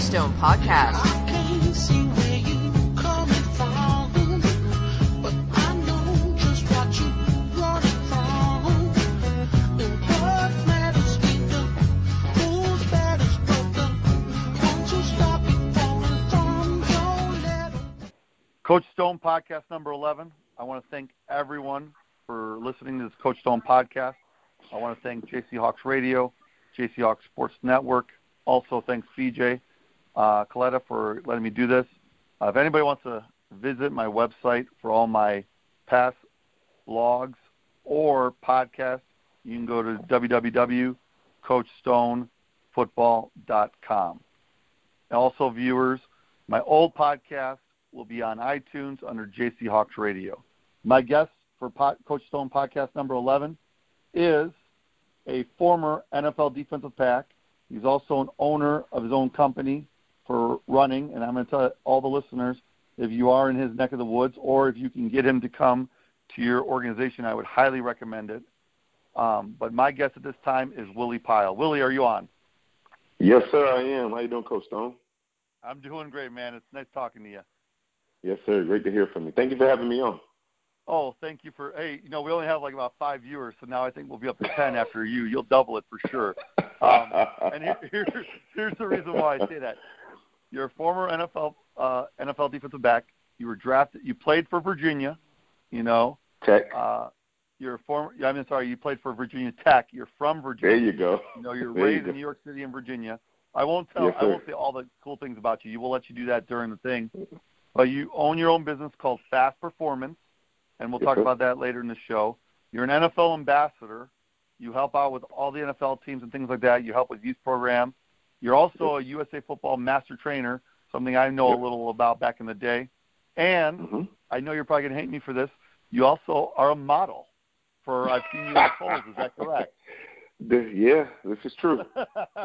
Stone Podcast. Coach Stone podcast number 11. I want to thank everyone for listening to this Coach Stone podcast. I want to thank JC Hawks Radio, JC Hawks Sports Network. Also, thanks CJ uh, Coletta for letting me do this. Uh, if anybody wants to visit my website for all my past logs or podcasts, you can go to www.coachstonefootball.com. Also, viewers, my old podcast will be on iTunes under JC Hawks Radio. My guest for Coach Stone podcast number 11 is a former NFL defensive back. He's also an owner of his own company for running, and I'm going to tell all the listeners if you are in his neck of the woods or if you can get him to come to your organization, I would highly recommend it. Um, but my guest at this time is Willie Pile. Willie, are you on? Yes, sir, I am. How you doing, Coach Stone? I'm doing great, man. It's nice talking to you. Yes, sir. Great to hear from you. Thank you for having me on. Oh, thank you for. Hey, you know, we only have like about five viewers, so now I think we'll be up to ten after you. You'll double it for sure. Um, and here, here, here's the reason why I say that. You're a former NFL uh, NFL defensive back. You were drafted. You played for Virginia. You know. Tech. Uh, you're a former. I mean, sorry. You played for Virginia Tech. You're from Virginia. There you go. You know, you're there raised you in New York City and Virginia. I won't tell. Yes, I won't say all the cool things about you. You will let you do that during the thing. But you own your own business called Fast Performance, and we'll Yes, talk sir. about that later in the show. You're an NFL ambassador. You help out with all the NFL teams and things like that. You help with youth program. You're also a USA Football master trainer, something I know a little about back in the day. And hmm I know you're probably going to hate me for this. You also are a model for I've seen you in polls. Is that correct? yeah, this is true.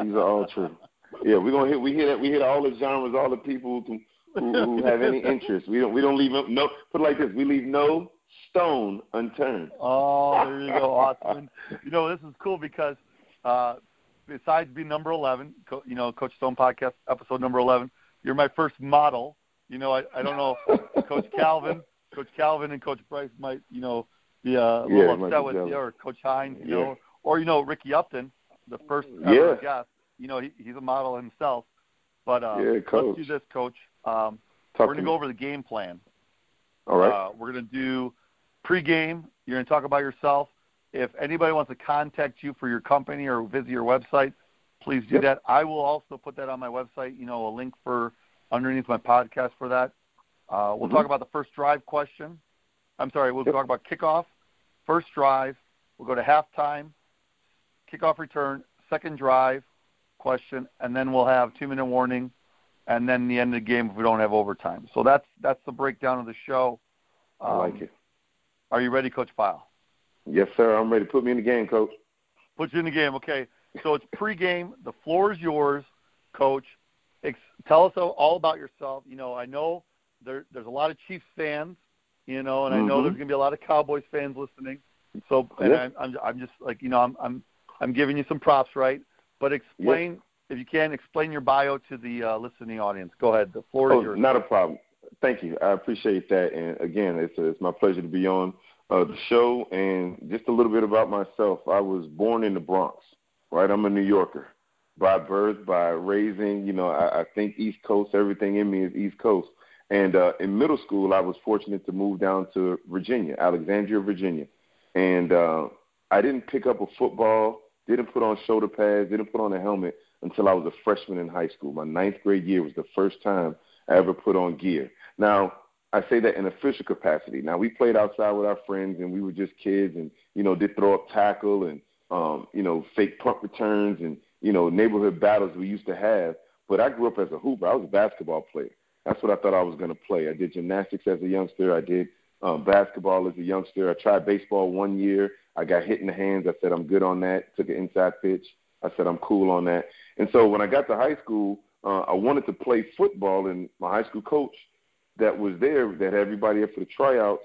These are all true. Yeah, we're gonna hit. We hit. We hit all the genres, all the people who, who, who have any interest. We don't. We don't leave no. Put it like this. We leave no stone unturned. Oh, there you go, awesome. And, you know, this is cool because uh, besides being number eleven, co- you know, Coach Stone podcast episode number eleven, you're my first model. You know, I, I don't know if Coach Calvin, Coach Calvin, and Coach Bryce might, you know, be uh, a little might upset with you, or Coach Hines, you Yeah. know, or you know, Ricky Upton, the first ever Yeah. guest. You know, he, he's a model himself. But uh, Yeah, Coach. let's do this, Coach. Um, Talk we're gonna go over the game plan. All right. Uh, we're going to do pregame. You're going to talk about yourself. If anybody wants to contact you for your company or visit your website, please do Yep. that. I will also put that on my website. You know, a link for underneath my podcast for that. Uh, we'll Mhm. talk about the first drive question. I'm sorry. We'll Yep. talk about kickoff, first drive. We'll go to halftime, kickoff return, second drive question, and then we'll have two minute warning, and then the end of the game if we don't have overtime. So that's that's the breakdown of the show. I like Um, it. Are you ready, Coach Pile? Yes, sir. I'm ready. Put me in the game, Coach. Put you in the game. Okay. So it's pregame. The floor is yours, Coach. Ex- tell us all about yourself. You know, I know there, there's a lot of Chiefs fans. You know, and I know Mhm. there's going to be a lot of Cowboys fans listening. So, and Yeah. I'm, I'm, I'm just like, you know, I'm, I'm, I'm giving you some props, right? But explain, if you can, explain your bio to the uh, listening audience. Go ahead. The floor Oh, is yours. not a problem. Thank you. I appreciate that. And again, it's it's my pleasure to be on uh, the show. And just a little bit about myself. I was born in the Bronx, right? I'm a New Yorker by birth, by raising. You know, I, I think East Coast. Everything in me is East Coast. And uh, in middle school, I was fortunate to move down to Virginia, Alexandria, Virginia. And uh, I didn't pick up a football, didn't put on shoulder pads, didn't put on a helmet until I was a freshman in high school. My ninth grade year was the first time I ever put on gear. Now, I say that in official capacity. Now, we played outside with our friends, and we were just kids, and you know, did throw up tackle and um, you know, fake punt returns, and you know, neighborhood battles we used to have. But I grew up as a hooper. I was a basketball player. That's what I thought I was going to play. I did gymnastics as a youngster. I did um, basketball as a youngster. I tried baseball one year. I got hit in the hands. I said I'm good on that. Took an inside pitch. I said I'm cool on that. And so when I got to high school, uh, I wanted to play football, and my high school coach that was there, that had everybody up for the tryouts,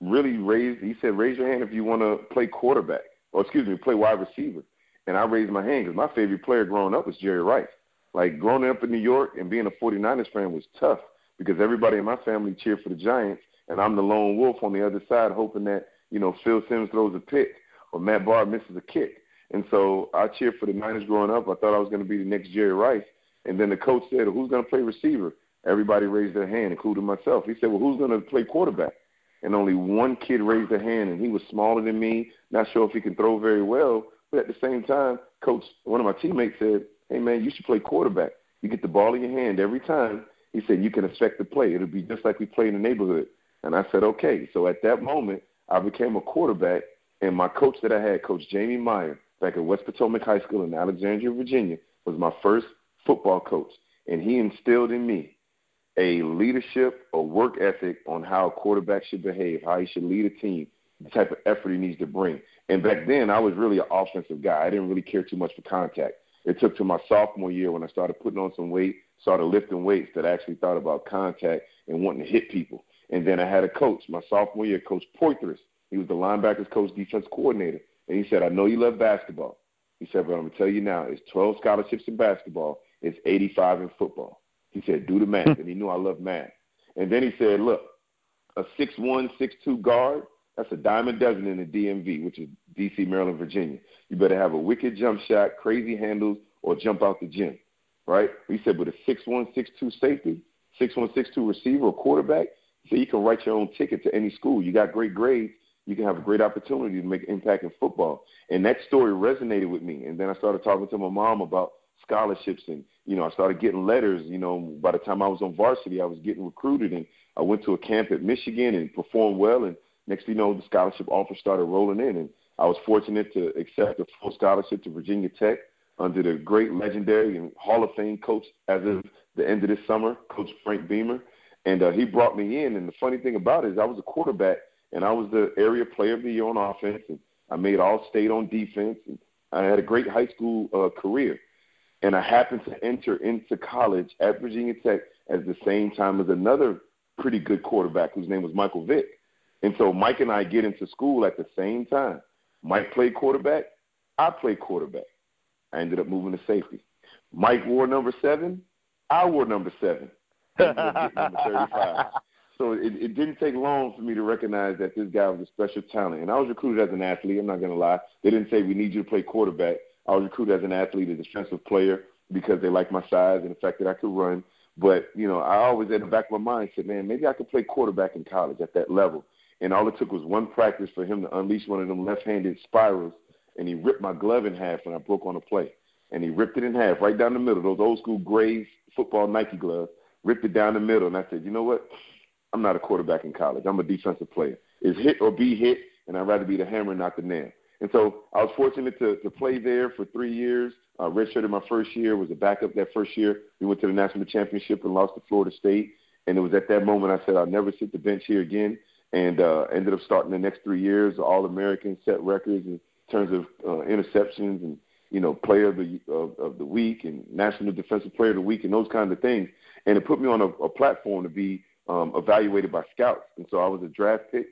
really raised. He said, "Raise your hand if you want to play quarterback, or excuse me, play wide receiver." And I raised my hand because my favorite player growing up was Jerry Rice. Like growing up in New York and being a 49ers fan was tough because everybody in my family cheered for the Giants, and I'm the lone wolf on the other side, hoping that you know Phil Simms throws a pick or Matt Bahr misses a kick. And so I cheered for the Niners growing up. I thought I was going to be the next Jerry Rice. And then the coach said, "Who's going to play receiver?" Everybody raised their hand, including myself. He said, "Well, who's going to play quarterback?" And only one kid raised their hand, and he was smaller than me. Not sure if he can throw very well, but at the same time, coach, one of my teammates said, "Hey man, you should play quarterback. You get the ball in your hand every time." He said, "You can affect the play. It'll be just like we play in the neighborhood." And I said, "Okay." So at that moment, I became a quarterback, and my coach that I had, Coach Jamie Meyer, back at West Potomac High School in Alexandria, Virginia, was my first football coach, and he instilled in me a leadership or work ethic on how a quarterback should behave, how he should lead a team, the type of effort he needs to bring. And back then, I was really an offensive guy. I didn't really care too much for contact. It took to my sophomore year when I started putting on some weight, started lifting weights, that I actually thought about contact and wanting to hit people. And then I had a coach, my sophomore year, Coach Poitras. He was the linebackers coach, defense coordinator. And he said, I know you love basketball. He said, but I'm going to tell you now, it's 12 scholarships in basketball. It's 85 in football. He said, do the math. and he knew I love math. And then he said, look, a six-one, six-two guard, that's a a dozen in the DMV, which is D.C., Maryland, Virginia. You better have a wicked jump shot, crazy handles, or jump out the gym, right? He said, with a six-one, six-two safety, six-one, six-two receiver or quarterback, so you can write your own ticket to any school. You got great grades. You can have a great opportunity to make an impact in football. And that story resonated with me. And then I started talking to my mom about scholarships and you know i started getting letters you know by the time i was on varsity i was getting recruited and i went to a camp at michigan and performed well and next thing you know the scholarship offers started rolling in and i was fortunate to accept a full scholarship to virginia tech under the great legendary and hall of fame coach as of the end of this summer coach frank beamer and uh, he brought me in. And the funny thing about it is I was a quarterback, and I was the area player of the year on offense, and I made all state on defense. And I had a great high school uh, career. And I happened to enter into college at Virginia Tech at the same time as another pretty good quarterback whose name was Michael Vick. And so Mike and I get into school at the same time. Mike played quarterback. I played quarterback. I ended up moving to safety. Mike wore number seven. I wore number seven number 35. So it, it didn't take long for me to recognize that this guy was a special talent. And I was recruited as an athlete. I'm not going to lie. They didn't say we need you to play quarterback. I was recruited as an athlete, a defensive player, because they liked my size and the fact that I could run. But you know, I always in the back of my mind said, man, maybe I could play quarterback in college at that level. And all it took was one practice for him to unleash one of them left-handed spirals, and he ripped my glove in half when I broke on a play. And he ripped it in half right down the middle, those old school gray football Nike gloves ripped it down the middle, and I said, you know what? I'm not a quarterback in college. I'm a defensive player. It's hit or be hit, and I'd rather be the hammer, not the nail. And so I was fortunate to, to play there for three years. Uh, redshirted my first year, was a backup that first year. We went to the national championship and lost to Florida State. And it was at that moment I said, I'll never sit the bench here again. And uh, ended up starting the next three years, All American, set records in terms of uh, interceptions and you know player of the of, of the week and national defensive player of the week and those kinds of things and it put me on a, a platform to be um, evaluated by scouts. And so I was a draft pick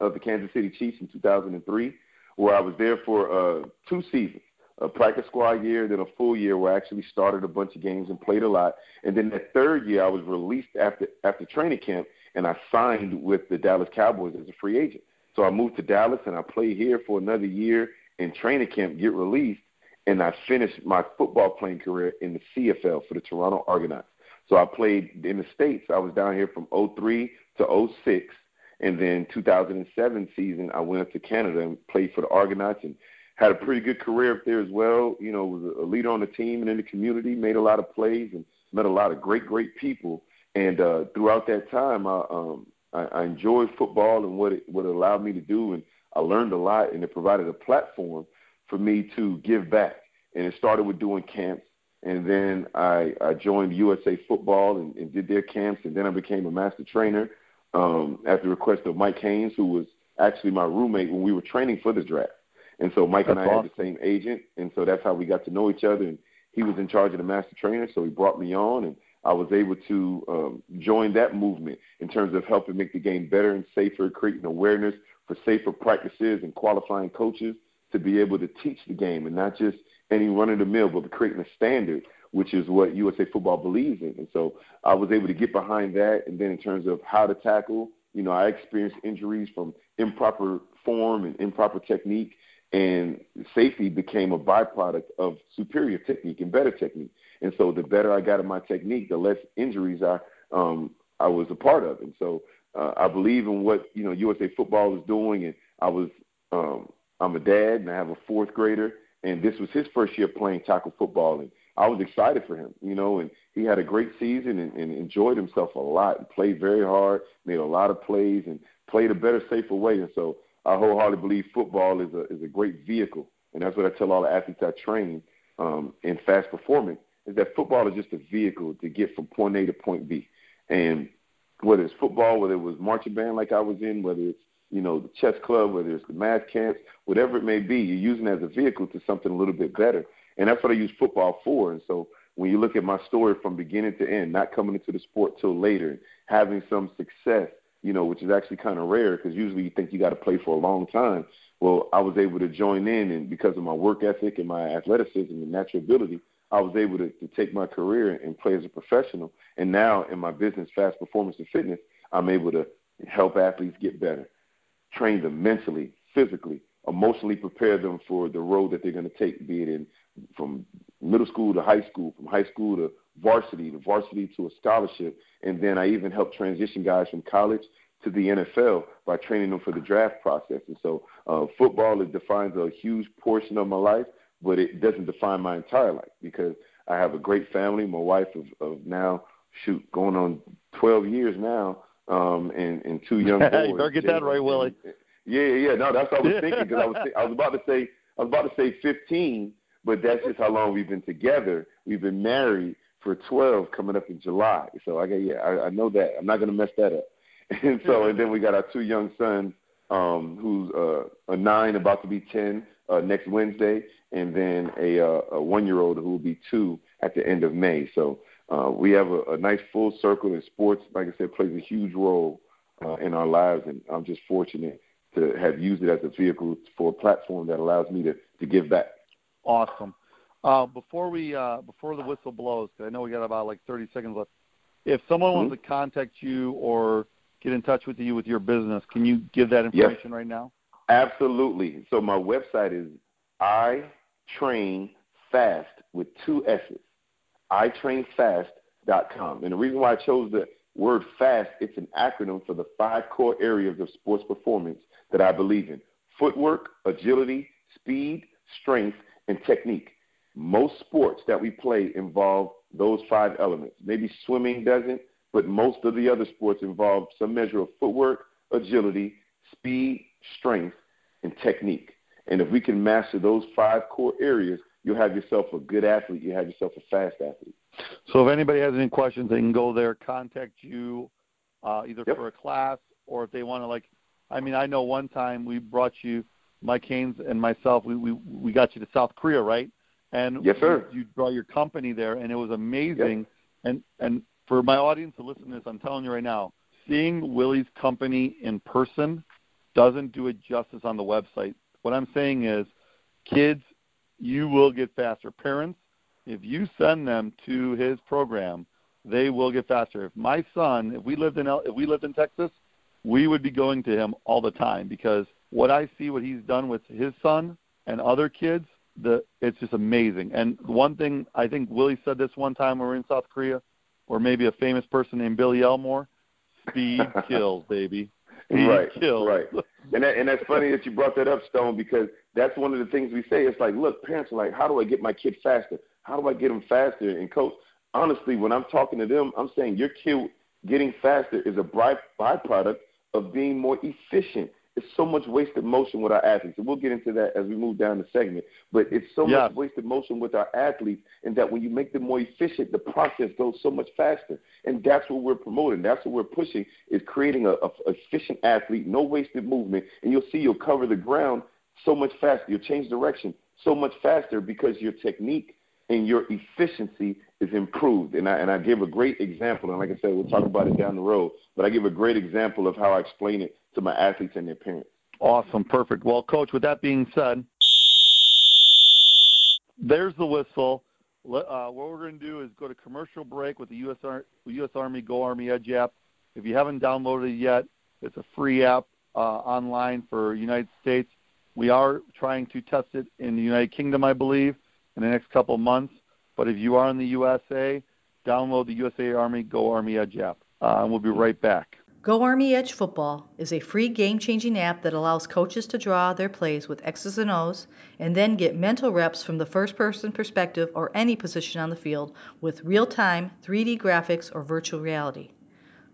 of the Kansas City Chiefs in 2003, where I was there for uh, two seasons. A practice squad year, then a full year where I actually started a bunch of games and played a lot. And then that third year, I was released after after training camp, and I signed with the Dallas Cowboys as a free agent. So I moved to Dallas, and I played here for another year in training camp, get released, and I finished my football playing career in the CFL for the Toronto Argonauts. So I played in the States. I was down here from 03 to 06. And then 2007 season, I went up to Canada and played for the Argonauts and had a pretty good career up there as well. You know, was a leader on the team and in the community, made a lot of plays and met a lot of great, great people. And uh, throughout that time, I, um, I, I enjoyed football and what it, what it allowed me to do. And I learned a lot, and it provided a platform for me to give back. And it started with doing camps and then I, I joined USA Football and, and did their camps, and then I became a master trainer um, at the request of Mike Haynes, who was actually my roommate when we were training for the draft. And so Mike that's and I awesome. had the same agent, and so that's how we got to know each other. And he was in charge of the master trainer, so he brought me on, and I was able to um, join that movement in terms of helping make the game better and safer, creating awareness for safer practices and qualifying coaches to be able to teach the game and not just any run of the mill, but creating a standard which is what USA football believes in. And so I was able to get behind that. And then in terms of how to tackle, you know, I experienced injuries from improper form and improper technique, and safety became a byproduct of superior technique and better technique. And so the better I got at my technique, the less injuries I um, I was a part of. And so uh, I believe in what you know USA Football is doing, and I was um, I'm a dad and I have a fourth grader, and this was his first year playing tackle football, and I was excited for him, you know, and he had a great season and, and enjoyed himself a lot and played very hard, made a lot of plays, and played a better, safer way. And so I wholeheartedly believe football is a is a great vehicle, and that's what I tell all the athletes I train um, in fast performance is that football is just a vehicle to get from point A to point B. And whether it's football, whether it was marching band like I was in, whether it's you know the chess club, whether it's the math camps, whatever it may be, you're using it as a vehicle to something a little bit better. And that's what I use football for. And so when you look at my story from beginning to end, not coming into the sport till later, having some success, you know, which is actually kind of rare because usually you think you got to play for a long time. Well, I was able to join in, and because of my work ethic and my athleticism and natural ability, I was able to, to take my career and play as a professional. And now in my business, fast performance and fitness, I'm able to help athletes get better, train them mentally, physically, emotionally prepare them for the road that they're going to take, be it in from middle school to high school, from high school to varsity, to varsity to a scholarship, and then I even help transition guys from college to the NFL by training them for the draft process. And so, uh, football it defines a huge portion of my life, but it doesn't define my entire life because I have a great family. My wife of, of now shoot going on 12 years now, um, and and two young boys. you better get that right, Willie. Yeah, yeah, no, that's what I was thinking because I was I was about to say I was about to say 15, but that's just how long we've been together. We've been married for 12, coming up in July. So I got yeah, I, I know that. I'm not gonna mess that up. And so and then we got our two young sons, um, who's uh, a nine, about to be 10 uh, next Wednesday, and then a, uh, a one-year-old who will be two at the end of May. So uh, we have a, a nice full circle and sports. Like I said, plays a huge role uh, in our lives, and I'm just fortunate to have used it as a vehicle for a platform that allows me to, to give back. Awesome. Uh, before we uh, before the whistle blows, cause I know we got about like 30 seconds left. If someone mm-hmm. wants to contact you or get in touch with you with your business, can you give that information yes. right now? Absolutely. So my website is I Train Fast with two S's. I train iTrainFast.com. And the reason why I chose the word fast, it's an acronym for the five core areas of sports performance that I believe in footwork, agility, speed, strength, and technique. Most sports that we play involve those five elements. Maybe swimming doesn't, but most of the other sports involve some measure of footwork, agility, speed, strength, and technique. And if we can master those five core areas, you'll have yourself a good athlete. You have yourself a fast athlete. So if anybody has any questions, they can go there, contact you, uh, either yep. for a class or if they want to like. I mean, I know one time we brought you, Mike Haynes and myself. We we we got you to South Korea, right? And yes, sir. You, you brought your company there, and it was amazing. Yep. And and for my audience to listen to this, I'm telling you right now, seeing Willie's company in person doesn't do it justice on the website. What I'm saying is, kids, you will get faster. Parents, if you send them to his program, they will get faster. If my son, if we lived in if we lived in Texas, we would be going to him all the time because what I see what he's done with his son and other kids, the it's just amazing. And one thing I think Willie said this one time when we were in South Korea, or maybe a famous person named Billy Elmore, speed kills, baby. Speed right, kills. right. And that, and that's funny that you brought that up, Stone, because that's one of the things we say. It's like, look, parents are like, how do I get my kid faster? How do I get them faster? And coach, honestly, when I'm talking to them, I'm saying your kid getting faster is a byproduct of being more efficient. It's so much wasted motion with our athletes, and we'll get into that as we move down the segment. But it's so yes. much wasted motion with our athletes, and that when you make them more efficient, the process goes so much faster. And that's what we're promoting. That's what we're pushing is creating a, a efficient athlete, no wasted movement, and you'll see you'll cover the ground so much faster. You'll change direction so much faster because your technique and your efficiency is improved. And I, and I give a great example, and like I said, we'll talk about it down the road, but I give a great example of how I explain it to my athletes and their parents. Awesome. Perfect. Well, Coach, with that being said, there's the whistle. uh, what we're going to do is go to commercial break with the U.S. Ar- U.S. Army Go Army Edge app. If you haven't downloaded it yet, it's a free app uh, online for United States. We are trying to test it in the United Kingdom, I believe, in the next couple months. But if you are in the USA, download the USA Army Go Army Edge app. Uh, and we'll be right back. Go Army Edge Football is a free game changing app that allows coaches to draw their plays with X's and O's and then get mental reps from the first person perspective or any position on the field with real time 3D graphics or virtual reality.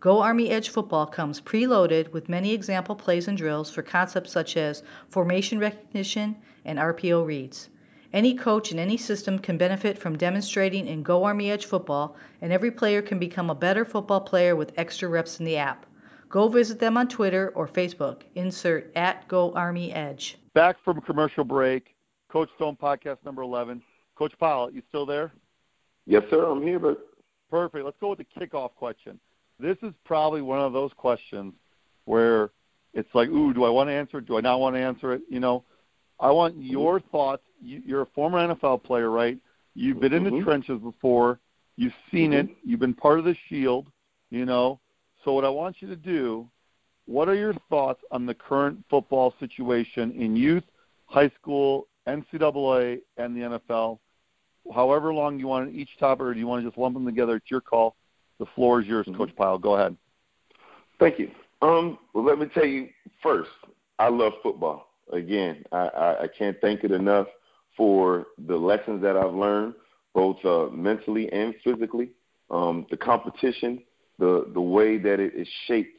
Go Army Edge Football comes preloaded with many example plays and drills for concepts such as formation recognition and RPO reads. Any coach in any system can benefit from demonstrating in Go Army Edge Football, and every player can become a better football player with extra reps in the app. Go visit them on Twitter or Facebook. Insert at Go Army Edge. Back from commercial break, Coach Stone podcast number 11. Coach Pile, you still there? Yes, sir. I'm here, but perfect. Let's go with the kickoff question. This is probably one of those questions where it's like, ooh, do I want to answer it? Do I not want to answer it? You know, I want your thoughts. You're a former NFL player, right? You've been in the mm-hmm. trenches before. You've seen mm-hmm. it. You've been part of the Shield. You know, so what I want you to do, what are your thoughts on the current football situation in youth, high school, NCAA, and the NFL? However long you want to each topic, or do you want to just lump them together? It's your call. The floor is yours, mm-hmm. Coach Pile. Go ahead. Thank you. Um, well, let me tell you first, I love football. Again, I, I, I can't thank it enough for the lessons that I've learned, both uh, mentally and physically. Um, the competition the the way that it is shaped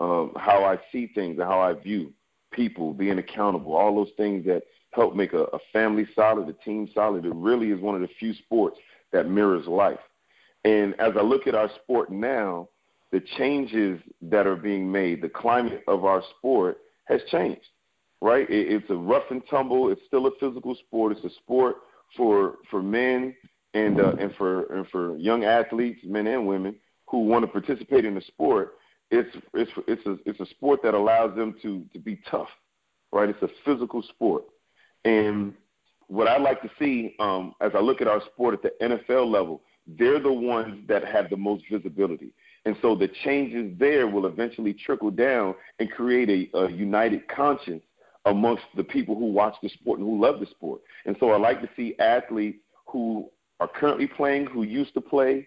um, how I see things and how I view people, being accountable, all those things that help make a, a family solid, a team solid. It really is one of the few sports that mirrors life. And as I look at our sport now, the changes that are being made, the climate of our sport has changed, right? It, it's a rough and tumble. It's still a physical sport. It's a sport for for men and uh, and for and for young athletes, men and women who want to participate in the sport, it's it's it's a it's a sport that allows them to to be tough, right? It's a physical sport, and what I like to see um, as I look at our sport at the NFL level, they're the ones that have the most visibility, and so the changes there will eventually trickle down and create a, a united conscience amongst the people who watch the sport and who love the sport. And so I like to see athletes who are currently playing, who used to play,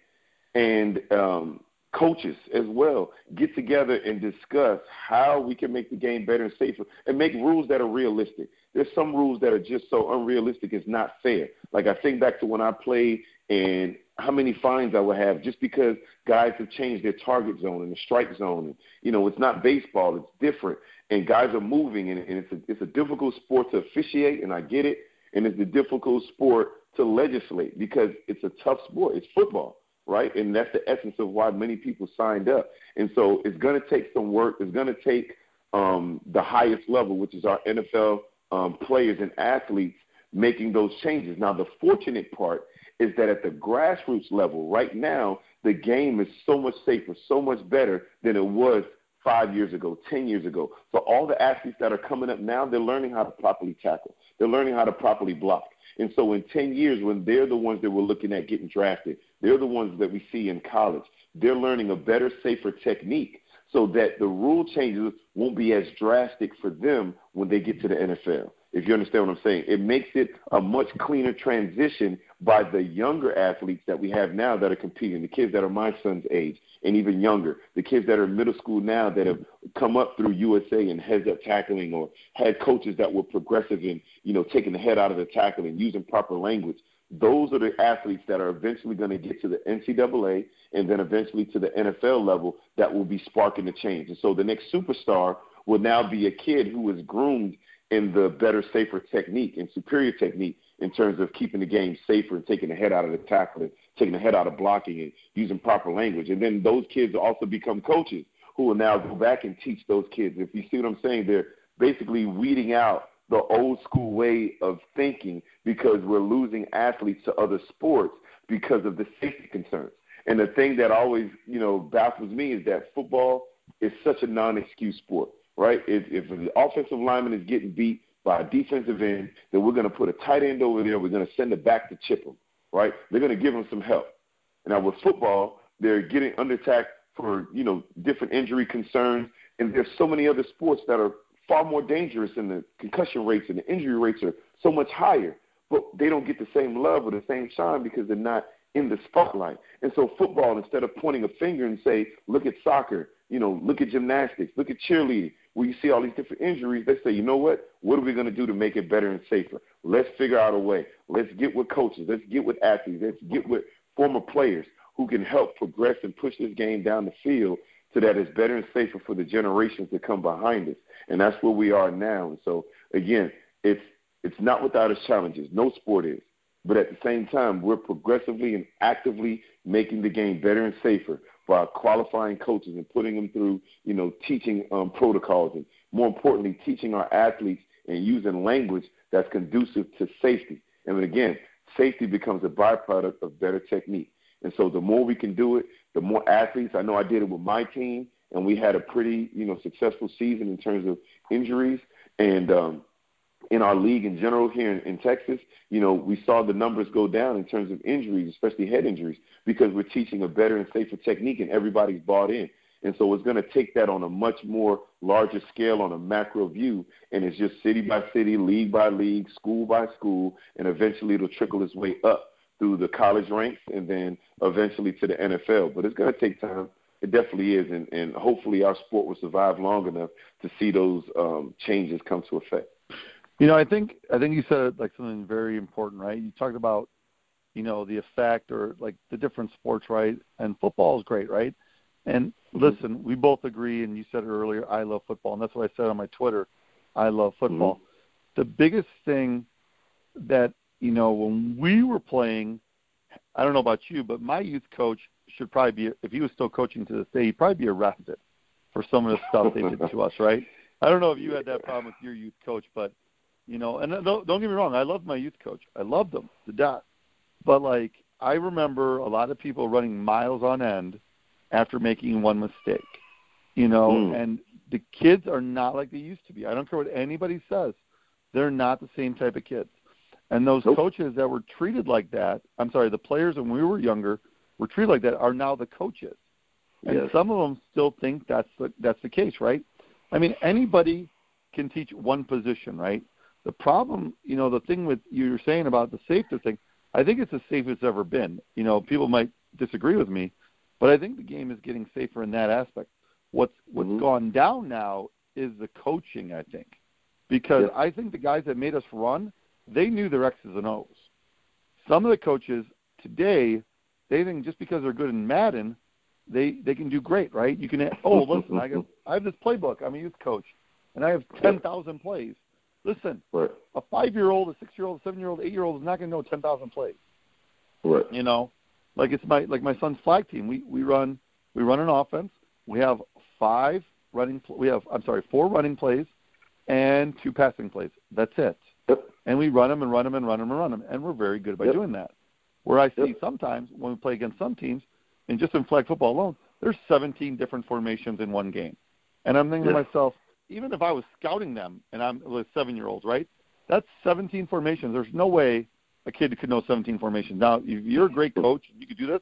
and um, coaches as well get together and discuss how we can make the game better and safer and make rules that are realistic. There's some rules that are just so unrealistic it's not fair. Like I think back to when I played and how many fines I would have just because guys have changed their target zone and the strike zone. And, you know, it's not baseball; it's different, and guys are moving, and, and it's a it's a difficult sport to officiate, and I get it, and it's a difficult sport to legislate because it's a tough sport. It's football right? And that's the essence of why many people signed up. And so it's going to take some work. It's going to take um, the highest level, which is our NFL um, players and athletes, making those changes. Now, the fortunate part is that at the grassroots level, right now, the game is so much safer, so much better than it was five years ago, 10 years ago. So all the athletes that are coming up now, they're learning how to properly tackle. They're learning how to properly block. And so in 10 years, when they're the ones that we're looking at getting drafted, they're the ones that we see in college. They're learning a better, safer technique so that the rule changes won't be as drastic for them when they get to the NFL. If you understand what I'm saying, it makes it a much cleaner transition by the younger athletes that we have now that are competing, the kids that are my son's age and even younger, the kids that are in middle school now that have come up through USA and heads up tackling or had coaches that were progressive in, you know, taking the head out of the tackle and using proper language those are the athletes that are eventually going to get to the NCAA and then eventually to the NFL level that will be sparking the change. And so the next superstar will now be a kid who is groomed in the better, safer technique and superior technique in terms of keeping the game safer and taking the head out of the tackle and taking the head out of blocking and using proper language. And then those kids also become coaches who will now go back and teach those kids. If you see what I'm saying, they're basically weeding out the old school way of thinking because we're losing athletes to other sports because of the safety concerns. And the thing that always, you know, baffles me is that football is such a non-excuse sport, right? If, if the offensive lineman is getting beat by a defensive end, then we're going to put a tight end over there. We're going to send it back to chip him, right? They're going to give them some help. Now with football, they're getting under attack for you know different injury concerns, and there's so many other sports that are far more dangerous, and the concussion rates and the injury rates are so much higher. But they don't get the same love or the same shine because they're not in the spotlight. And so football, instead of pointing a finger and say, look at soccer, you know, look at gymnastics, look at cheerleading, where you see all these different injuries, they say, you know what? What are we going to do to make it better and safer? Let's figure out a way. Let's get with coaches. Let's get with athletes. Let's get with former players who can help progress and push this game down the field so that it's better and safer for the generations that come behind us. And that's where we are now. And so again, it's it's not without its challenges. No sport is. But at the same time, we're progressively and actively making the game better and safer by qualifying coaches and putting them through, you know, teaching um, protocols and more importantly, teaching our athletes and using language that's conducive to safety. And again, safety becomes a byproduct of better technique. And so the more we can do it, the more athletes. I know I did it with my team, and we had a pretty, you know, successful season in terms of injuries. And um, in our league in general here in, in Texas, you know, we saw the numbers go down in terms of injuries, especially head injuries, because we're teaching a better and safer technique, and everybody's bought in. And so it's going to take that on a much more larger scale, on a macro view, and it's just city by city, league by league, school by school, and eventually it'll trickle its way up through the college ranks and then eventually to the NFL. But it's going to take time. It definitely is, and, and hopefully our sport will survive long enough to see those um, changes come to effect. You know, I think I think you said like something very important, right? You talked about, you know, the effect or like the different sports, right? And football is great, right? And mm-hmm. listen, we both agree, and you said it earlier. I love football, and that's what I said on my Twitter. I love football. Mm-hmm. The biggest thing that you know when we were playing, I don't know about you, but my youth coach should probably be if he was still coaching to this day, he'd probably be arrested for some of the stuff they did to us, right? I don't know if you had that problem with your youth coach, but you know, and don't, don't get me wrong, I loved my youth coach. I loved them to death. But like I remember a lot of people running miles on end after making one mistake. You know, mm. and the kids are not like they used to be. I don't care what anybody says. They're not the same type of kids. And those nope. coaches that were treated like that, I'm sorry, the players when we were younger were treated like that are now the coaches. And yes. some of them still think that's the that's the case, right? I mean, anybody can teach one position, right? The problem, you know, the thing with you were saying about the safety thing, I think it's the safest it's ever been. You know, people might disagree with me, but I think the game is getting safer in that aspect. What's what's mm-hmm. gone down now is the coaching, I think, because yeah. I think the guys that made us run, they knew their X's and O's. Some of the coaches today, they think just because they're good in Madden, they they can do great, right? You can oh listen, I got I have this playbook. I'm a youth coach, and I have ten thousand plays. Listen, right. a five-year-old, a six-year-old, a seven-year-old, eight-year-old is not going to know 10,000 plays. Right. You know, like it's my like my son's flag team. We we run we run an offense. We have five running. We have I'm sorry, four running plays and two passing plays. That's it. Yep. And we run them and run them and run them and run them, and we're very good about yep. doing that. Where I see yep. sometimes when we play against some teams, and just in flag football alone, there's 17 different formations in one game, and I'm thinking to myself, even if I was scouting them and I'm with seven year old, right? That's 17 formations. There's no way a kid could know 17 formations. Now, if you're a great coach and you could do this,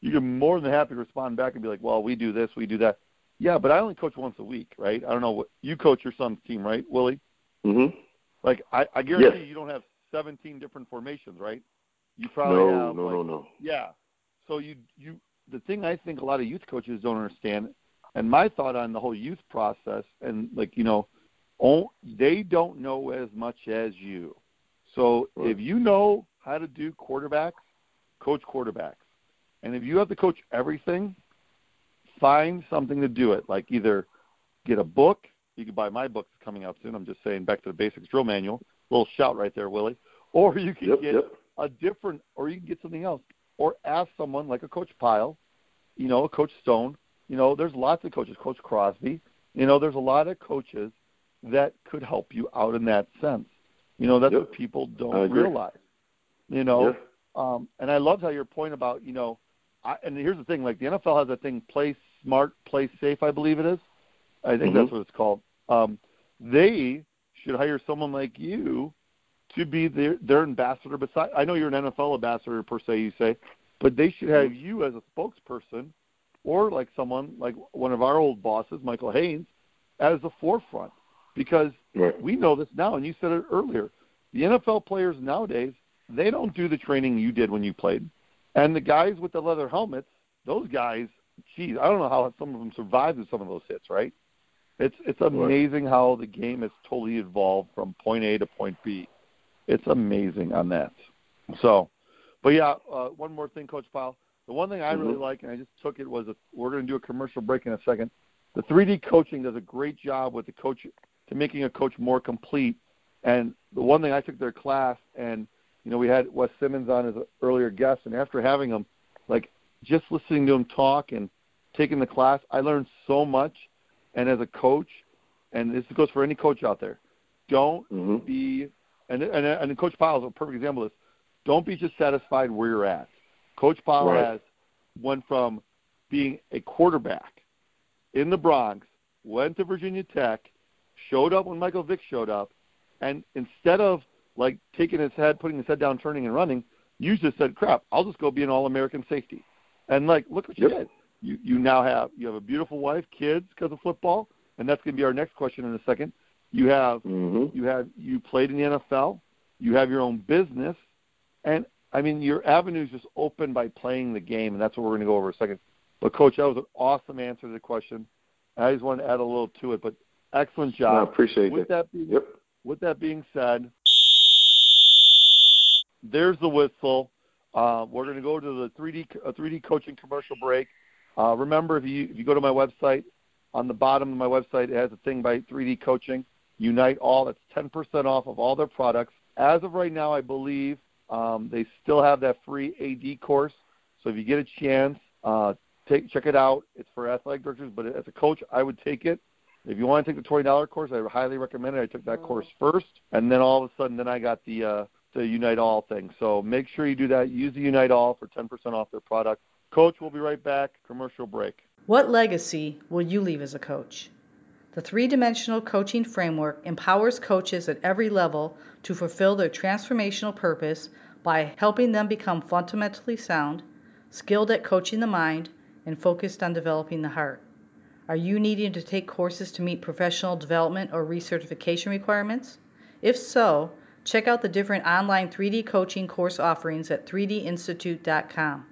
you can more than happy to respond back and be like, well, we do this, we do that. Yeah, but I only coach once a week, right? I don't know what you coach your son's team, right, Willie? Mm-hmm. Like I, I guarantee yes. you don't have 17 different formations, right? You probably no, have no, like, no, no. Yeah. So you you the thing I think a lot of youth coaches don't understand and my thought on the whole youth process, and like you know, they don't know as much as you. So right. if you know how to do quarterbacks, coach quarterbacks, and if you have to coach everything, find something to do it. Like either get a book. You can buy my book that's coming out soon. I'm just saying, back to the basics drill manual. Little shout right there, Willie. Or you can yep, get yep. a different, or you can get something else, or ask someone like a Coach Pile, you know, a Coach Stone, you know, there's lots of coaches, Coach Crosby. You know, there's a lot of coaches that could help you out in that sense. You know, that's yep. what people don't realize. You know, yep. um, and I loved how your point about you know, I, and here's the thing: like the NFL has a thing, play smart, play safe. I believe it is. I think mm-hmm. that's what it's called. Um, they should hire someone like you to be their their ambassador. Besides, I know you're an NFL ambassador per se, you say, but they should have Mm-hmm. you as a spokesperson, or like someone like one of our old bosses, Michael Haynes, as the forefront, because Right. we know this now, and you said it earlier. The NFL players nowadays they don't do the training you did when you played, and the guys with the leather helmets, those guys, geez, I don't know how some of them survived with some of those hits, right? It's it's amazing how the game has totally evolved from point A to point B. It's amazing on that. So, but yeah, uh, one more thing, Coach Pile. The one thing I really Mhm. like, and I just took it, was a, we're going to do a commercial break in a second. The 3D coaching does a great job with the coach to making a coach more complete. And the one thing I took their class, and you know, we had Wes Simmons on as an earlier guest, and after having him, like just listening to him talk and taking the class, I learned so much. And as a coach, and this goes for any coach out there, don't hmm be and and and Coach Pile is a perfect example of this. Don't be just satisfied where you're at. Coach Pile Right. has went from being a quarterback in the Bronx, went to Virginia Tech, showed up when Michael Vick showed up, and instead of like taking his head, putting his head down, turning and running, you just said, "Crap, I'll just go be an All-American safety." And like, look what you Yep. did. You you now have you have a beautiful wife, kids because of football, and that's going to be our next question in a second. You have hmm you have you played in the NFL, you have your own business, and I mean your avenues just open by playing the game, and that's what we're going to go over in a second. But coach, that was an awesome answer to the question. I just want to add a little to it, but excellent job. I job. appreciate with that. that being Yep. with that being said, there's the whistle. Uh, we're going to go to the 3D uh, 3D coaching commercial break. Uh, remember, if you if you go to my website, on the bottom of my website, it has a thing by 3D Coaching. Unite All. That's 10% off of all their products. As of right now, I believe um, they still have that free AD course. So if you get a chance, uh, take check it out. It's for athletic directors, but as a coach, I would take it. If you want to take the twenty dollar course, I highly recommend it. I took that course first, and then all of a sudden, then I got the uh, the Unite All thing. So make sure you do that. Use the Unite All for ten percent off their product. Coach, we'll be right back. Commercial break. What legacy will you leave as a coach? The three dimensional coaching framework empowers coaches at every level to fulfill their transformational purpose by helping them become fundamentally sound, skilled at coaching the mind, and focused on developing the heart. Are you needing to take courses to meet professional development or recertification requirements? If so, check out the different online 3D coaching course offerings at 3dinstitute.com.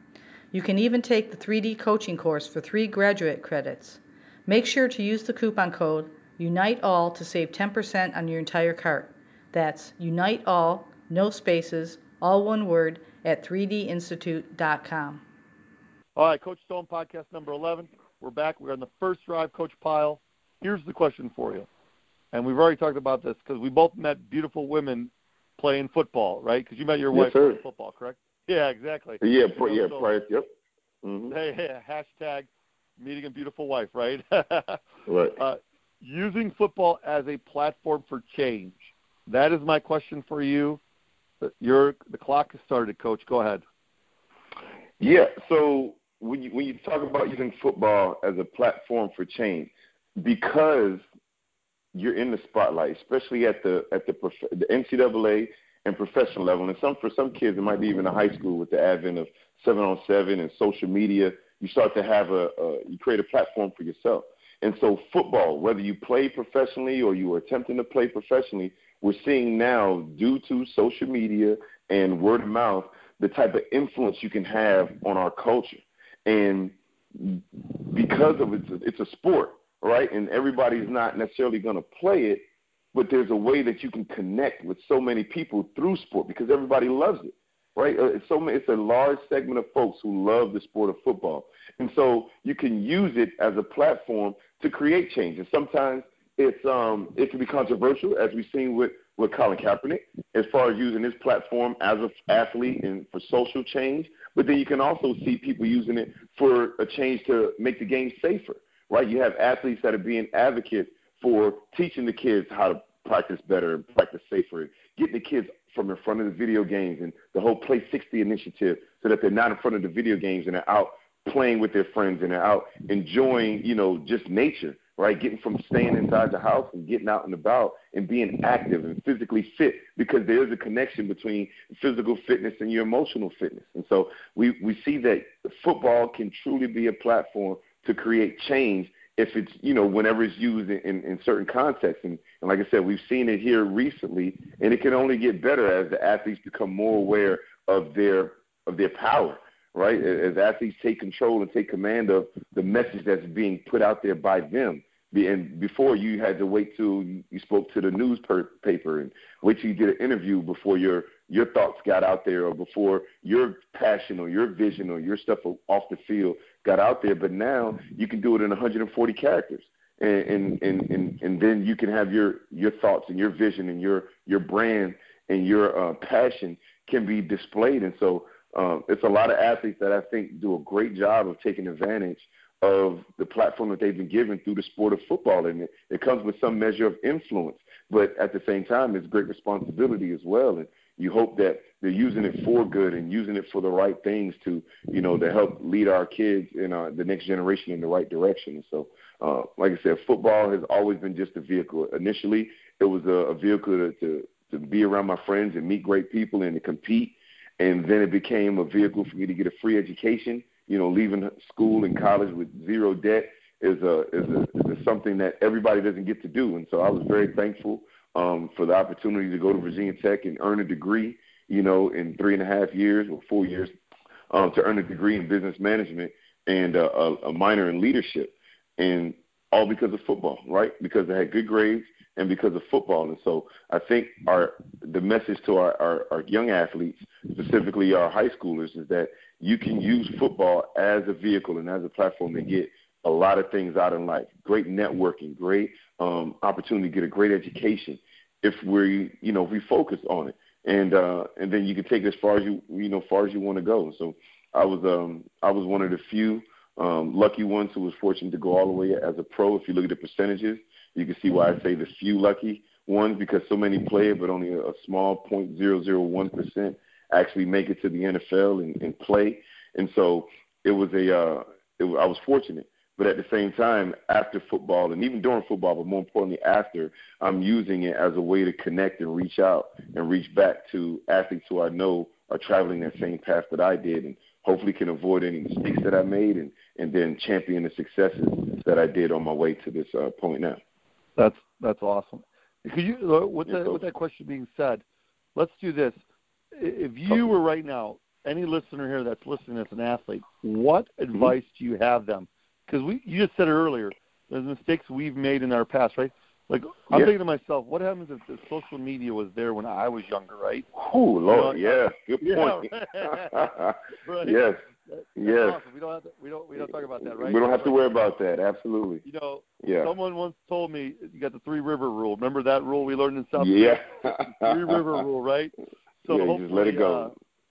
You can even take the 3D coaching course for three graduate credits. Make sure to use the coupon code UNITEALL to save 10% on your entire cart. That's Unite All, no spaces, all one word, at 3dinstitute.com. All right, Coach Stone podcast number 11. We're back. We're on the first drive, Coach Pile. Here's the question for you. And we've already talked about this because we both met beautiful women playing football, right? Because you met your Yes, wife sir. playing football, correct? Yeah, exactly. Yeah, You pr- yeah, so- prior. Yep. hmm Hey, hey, hashtag meeting a beautiful wife, right? Right. uh, using football as a platform for change. That is my question for you. Your the clock has started, Coach. Go ahead. Yeah. So when you when you talk about using football as a platform for change, because you're in the spotlight, especially at the at the prof- the NCAA and professional level, and some for some kids it might be even a high school with the advent of seven on seven and social media. You start to have a, a you create a platform for yourself. And so football, whether you play professionally or you are attempting to play professionally, we're seeing now due to social media and word of mouth the type of influence you can have on our culture. And because of it, it's a sport, right? And everybody's not necessarily going to play it, but there's a way that you can connect with so many people through sport because everybody loves it, right? Uh, It's so it's a large segment of folks who love the sport of football, and so you can use it as a platform to create change. And sometimes it's um it can be controversial, as we've seen with with Colin Kaepernick, as far as using his platform as an athlete and for social change. But then you can also see people using it for a change to make the game safer, right? You have athletes that are being advocates for teaching the kids how to practice better and practice safer, getting the kids from in front of the video games and the whole Play 60 initiative so that they're not in front of the video games and they're out playing with their friends and they're out enjoying, you know, just nature right? Getting from staying inside the house and getting out and about and being active and physically fit because there is a connection between physical fitness and your emotional fitness. And so we, we see that football can truly be a platform to create change if it's you know whenever it's used in, in, in certain contexts. And, and like I said we've seen it here recently and it can only get better as the athletes become more aware of their of their power right? As athletes take control and take command of the message that's being put out there by them. And before you had to wait till you spoke to the newspaper and wait till you did an interview before your your thoughts got out there or before your passion or your vision or your stuff off the field got out there. But now you can do it in 140 characters. And, and and and then you can have your your thoughts and your vision and your your brand and your uh, passion can be displayed. And so um, it's a lot of athletes that I think do a great job of taking advantage of the platform that they've been given through the sport of football, and it, it comes with some measure of influence. But at the same time, it's great responsibility as well. And you hope that they're using it for good and using it for the right things to, you know, to help lead our kids and uh, the next generation in the right direction. So, uh, like I said, football has always been just a vehicle. Initially, it was a, a vehicle to, to to be around my friends and meet great people and to compete, and then it became a vehicle for me to get a free education. You know, leaving school and college with zero debt is a is a, is a something that everybody doesn't get to do, and so I was very thankful um, for the opportunity to go to Virginia Tech and earn a degree, you know, in three and a half years or four years, um, to earn a degree in business management and uh, a, a minor in leadership, and all because of football, right? Because I had good grades and because of football. And so I think our the message to our, our, our young athletes, specifically our high schoolers, is that you can use football as a vehicle and as a platform to get a lot of things out in life. Great networking, great um, opportunity to get a great education if we, you know, if we focus on it, and uh, and then you can take it as far as you, you know, far as you want to go. So I was, um, I was one of the few um, lucky ones who was fortunate to go all the way as a pro. If you look at the percentages, you can see why I say the few lucky ones because so many play but only a, small 0.001 percent actually make it to the NFL and, and play. And so it was a, uh, it, I was fortunate. But at the same time, after football and even during football, but more importantly after, I'm using it as a way to connect and reach out and reach back to athletes who I know are traveling that same path that I did and hopefully can avoid any mistakes that I made and, and then champion the successes that I did on my way to this uh, point now. That's that's awesome. Could you, uh, with, the, with that question being said, let's do this. If you were right now, any listener here that's listening as an athlete, what mm-hmm. advice do you have them because we you just said it earlier. There's mistakes we've made in our past, right? Like I'm yeah. thinking to myself, what happens if the social media was there when I was younger, right? Oh Lord, you know, yeah, good point. Yeah, right. Yes, That's yes. Awesome. We don't have to, we don't we don't talk about that, right? We don't have to worry about that. Absolutely. You know, yeah. Someone once told me you got the three river rule. Remember that rule we learned in South? Yeah. three river rule, right? So yeah, just let it go. Uh,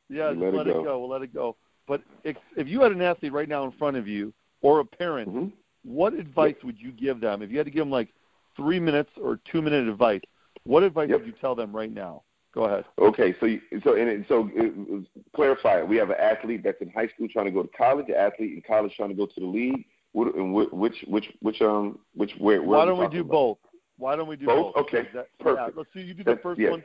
yeah, just let, let it go. go. We'll let it go. But if, if you had an athlete right now in front of you or a parent mm-hmm what advice yep. would you give them if you had to give them like three minutes or two minute advice? What advice yep. would you tell them right now? Go ahead. Okay, so you, so and it, so it, clarify it. We have an athlete that's in high school trying to go to college, an athlete in college trying to go to the league. What, and which which which um which where? where Why don't we, do about? both? Why don't we do both? both? Okay, that, perfect. Yeah, let's see. You do the that's, first yes. one.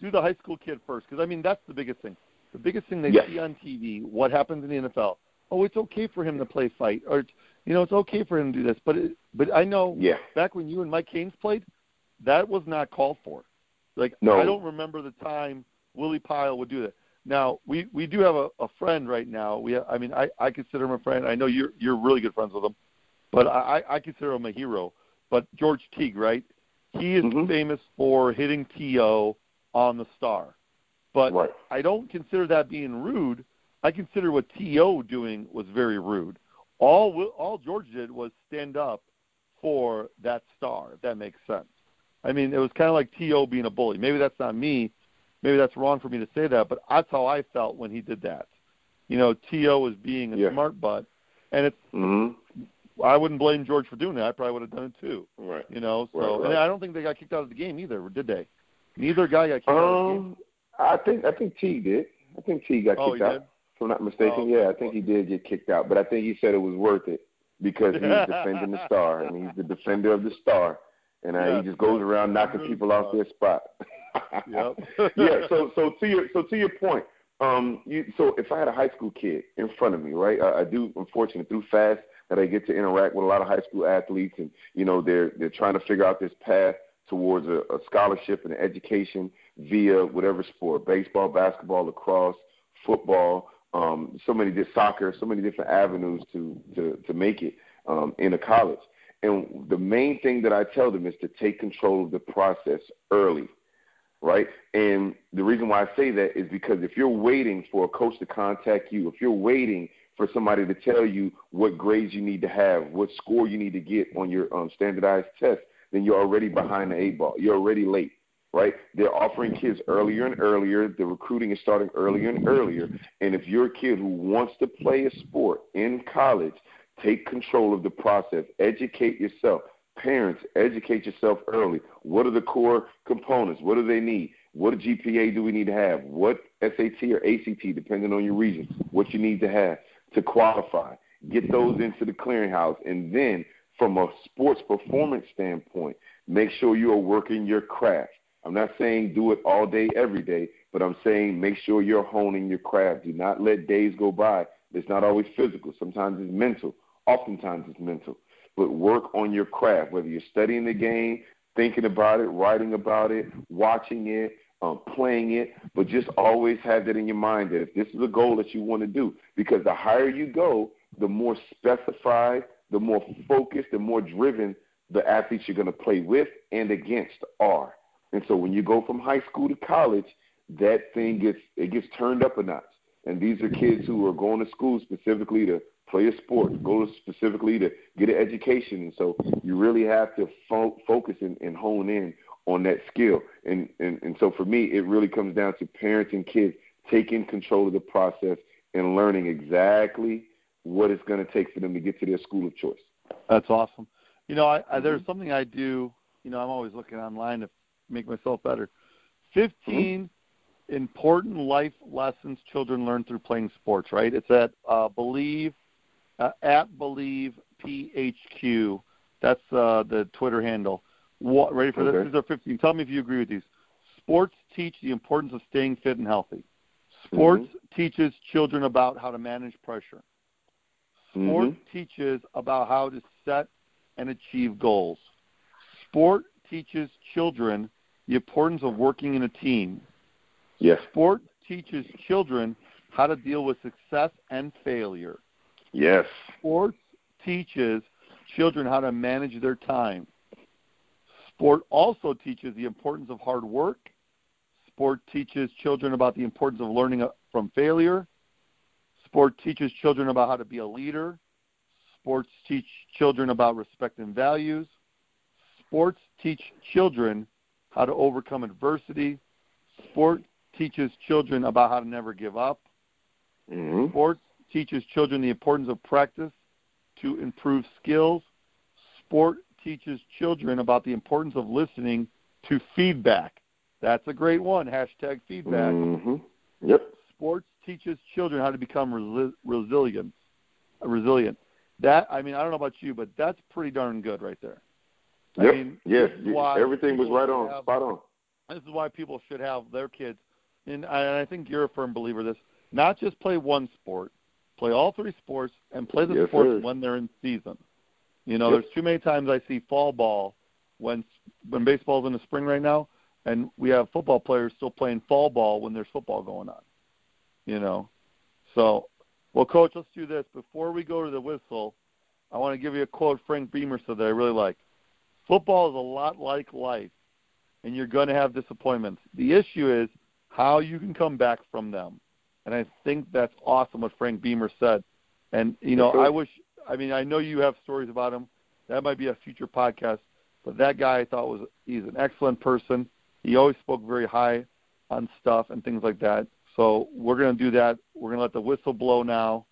Do the high school kid first, because I mean that's the biggest thing. The biggest thing they yes. see on TV, what happens in the NFL. Oh, it's okay for him to play fight, or you know, it's okay for him to do this. But it, but I know yeah. back when you and Mike Haynes played, that was not called for. Like no. I don't remember the time Willie Pile would do that. Now we we do have a, a friend right now. We have, I mean I I consider him a friend. I know you're you're really good friends with him, but I I consider him a hero. But George Teague, right? He is mm-hmm. famous for hitting T.O. on the star, but right. I don't consider that being rude. I consider what T.O. doing was very rude. All all George did was stand up for that star. If that makes sense. I mean, it was kind of like T.O. being a bully. Maybe that's not me. Maybe that's wrong for me to say that, but that's how I felt when he did that. You know, T.O. was being a yeah. smart butt, and it's. Mm-hmm. I wouldn't blame George for doing that. I probably would have done it too. Right. You know, so right, right. and I don't think they got kicked out of the game either, did they? Neither guy got kicked um, out of the game. Um, I think I think T did. I think T got oh, kicked out. I'm not mistaken, oh, yeah, I think he did get kicked out, but I think he said it was worth it. because he's defending the star and he's the defender of the star, and uh, he just goes around knocking people off their spot. yep. yeah. So so to your so to your point, um, you, so if I had a high school kid in front of me, right? I, I do, unfortunately, through fast that I get to interact with a lot of high school athletes, and you know they're they're trying to figure out this path towards a, a scholarship and an education via whatever sport, baseball, basketball, lacrosse, football, um, so many did soccer, so many different avenues to to to make it um, in a college. And the main thing that I tell them is to take control of the process early, right? And the reason why I say that is because if you're waiting for a coach to contact you, if you're waiting for somebody to tell you what grades you need to have, what score you need to get on your um, standardized test, then you're already behind the eight ball. You're already late right? They're offering kids earlier and earlier. The recruiting is starting earlier and earlier. And if you're a kid who wants to play a sport in college, take control of the process. Educate yourself. Parents, educate yourself early. What are the core components? What do they need? What GPA do we need to have? What SAT or ACT, depending on your region, what you need to have to qualify? Get those into the clearinghouse. And then, from a sports performance standpoint, make sure you are working your craft I'm not saying do it all day, every day, but I'm saying make sure you're honing your craft. Do not let days go by. It's not always physical. Sometimes it's mental. Oftentimes it's mental. But work on your craft, whether you're studying the game, thinking about it, writing about it, watching it, um, playing it, but just always have that in your mind that if this is a goal that you want to do, because the higher you go, the more specified, the more focused, the more driven the athletes you're going to play with and against are. And so when you go from high school to college, that thing gets it gets turned up a notch. And these are kids who are going to school specifically to play a sport, go to specifically to get an education. And so you really have to fo- focus and, and hone in on that skill. And, and and so for me, it really comes down to parents and kids taking control of the process and learning exactly what it's going to take for them to get to their school of choice. That's awesome. You know, I, I, there's mm-hmm. something I do. You know, I'm always looking online to make myself better. 15 mm-hmm. important life lessons children learn through playing sports, right? It's at uh, Believe, uh, at Believe PHQ. That's uh, the Twitter handle. What, ready for okay. this? These are 15. Tell me if you agree with these. Sports teach the importance of staying fit and healthy. Sports mm-hmm. teaches children about how to manage pressure. Sport mm-hmm. teaches about how to set and achieve goals. Sport teaches children the importance of working in a team. Yes. Sport teaches children how to deal with success and failure. Yes. Sports teaches children how to manage their time. Sport also teaches the importance of hard work. Sport teaches children about the importance of learning from failure. Sport teaches children about how to be a leader. Sports teach children about respect and values. Sports teach children how to overcome adversity. Sport teaches children about how to never give up. Mm-hmm. Sports teaches children the importance of practice to improve skills. Sport teaches children about the importance of listening to feedback. That's a great one. Hashtag feedback. Mm-hmm. Yep. Sports teaches children how to become resi- resilient. Resilient. That I mean, I don't know about you, but that's pretty darn good right there. I yep. mean, yes, everything was right on, have, spot on. This is why people should have their kids, and I, and I think you're a firm believer of this. Not just play one sport, play all three sports, and play the yes, sports sir. when they're in season. You know, yep. there's too many times I see fall ball when when baseball's in the spring right now, and we have football players still playing fall ball when there's football going on. You know, so well, coach, let's do this before we go to the whistle. I want to give you a quote Frank Beamer said that I really like. Football is a lot like life, and you're going to have disappointments. The issue is how you can come back from them. And I think that's awesome what Frank Beamer said. And you know, I wish I mean I know you have stories about him. That might be a future podcast. But that guy I thought was he's an excellent person. He always spoke very high on stuff and things like that. So we're gonna do that. We're gonna let the whistle blow now.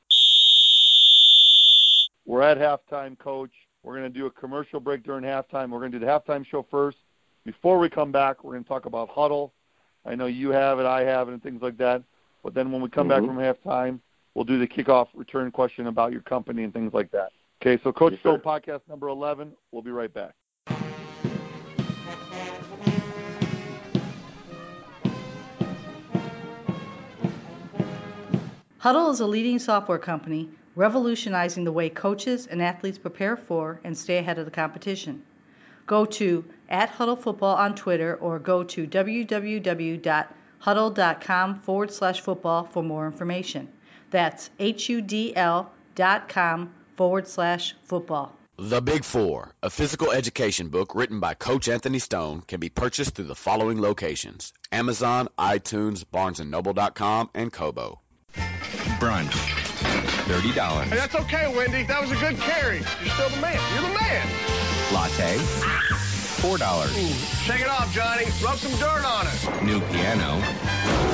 We're at halftime, coach. We're going to do a commercial break during halftime. We're going to do the halftime show first. Before we come back, we're going to talk about Hudl. I know you have it, I have it, and things like that. But then when we come mm-hmm. back from halftime, we'll do the kickoff return question about your company and things like that. Okay, so Coach Yes, Stone sir. podcast number 11. We'll be right back. Hudl is a leading software company revolutionizing the way coaches and athletes prepare for and stay ahead of the competition. Go to at Hudl Football on Twitter or go to www.hudl.com forward slash football for more information. That's H U D L dot com forward slash football. The Big Four, a physical education book written by Coach Anthony Stone, can be purchased through the following locations Amazon, iTunes, BarnesandNoble.com, and Kobo. Brunch. Thirty dollars. Hey, that's okay, Wendy. That was a good carry. You're still the man. You're the man. Latte. Four dollars. Shake it off, Johnny. Rub some dirt on it. New piano.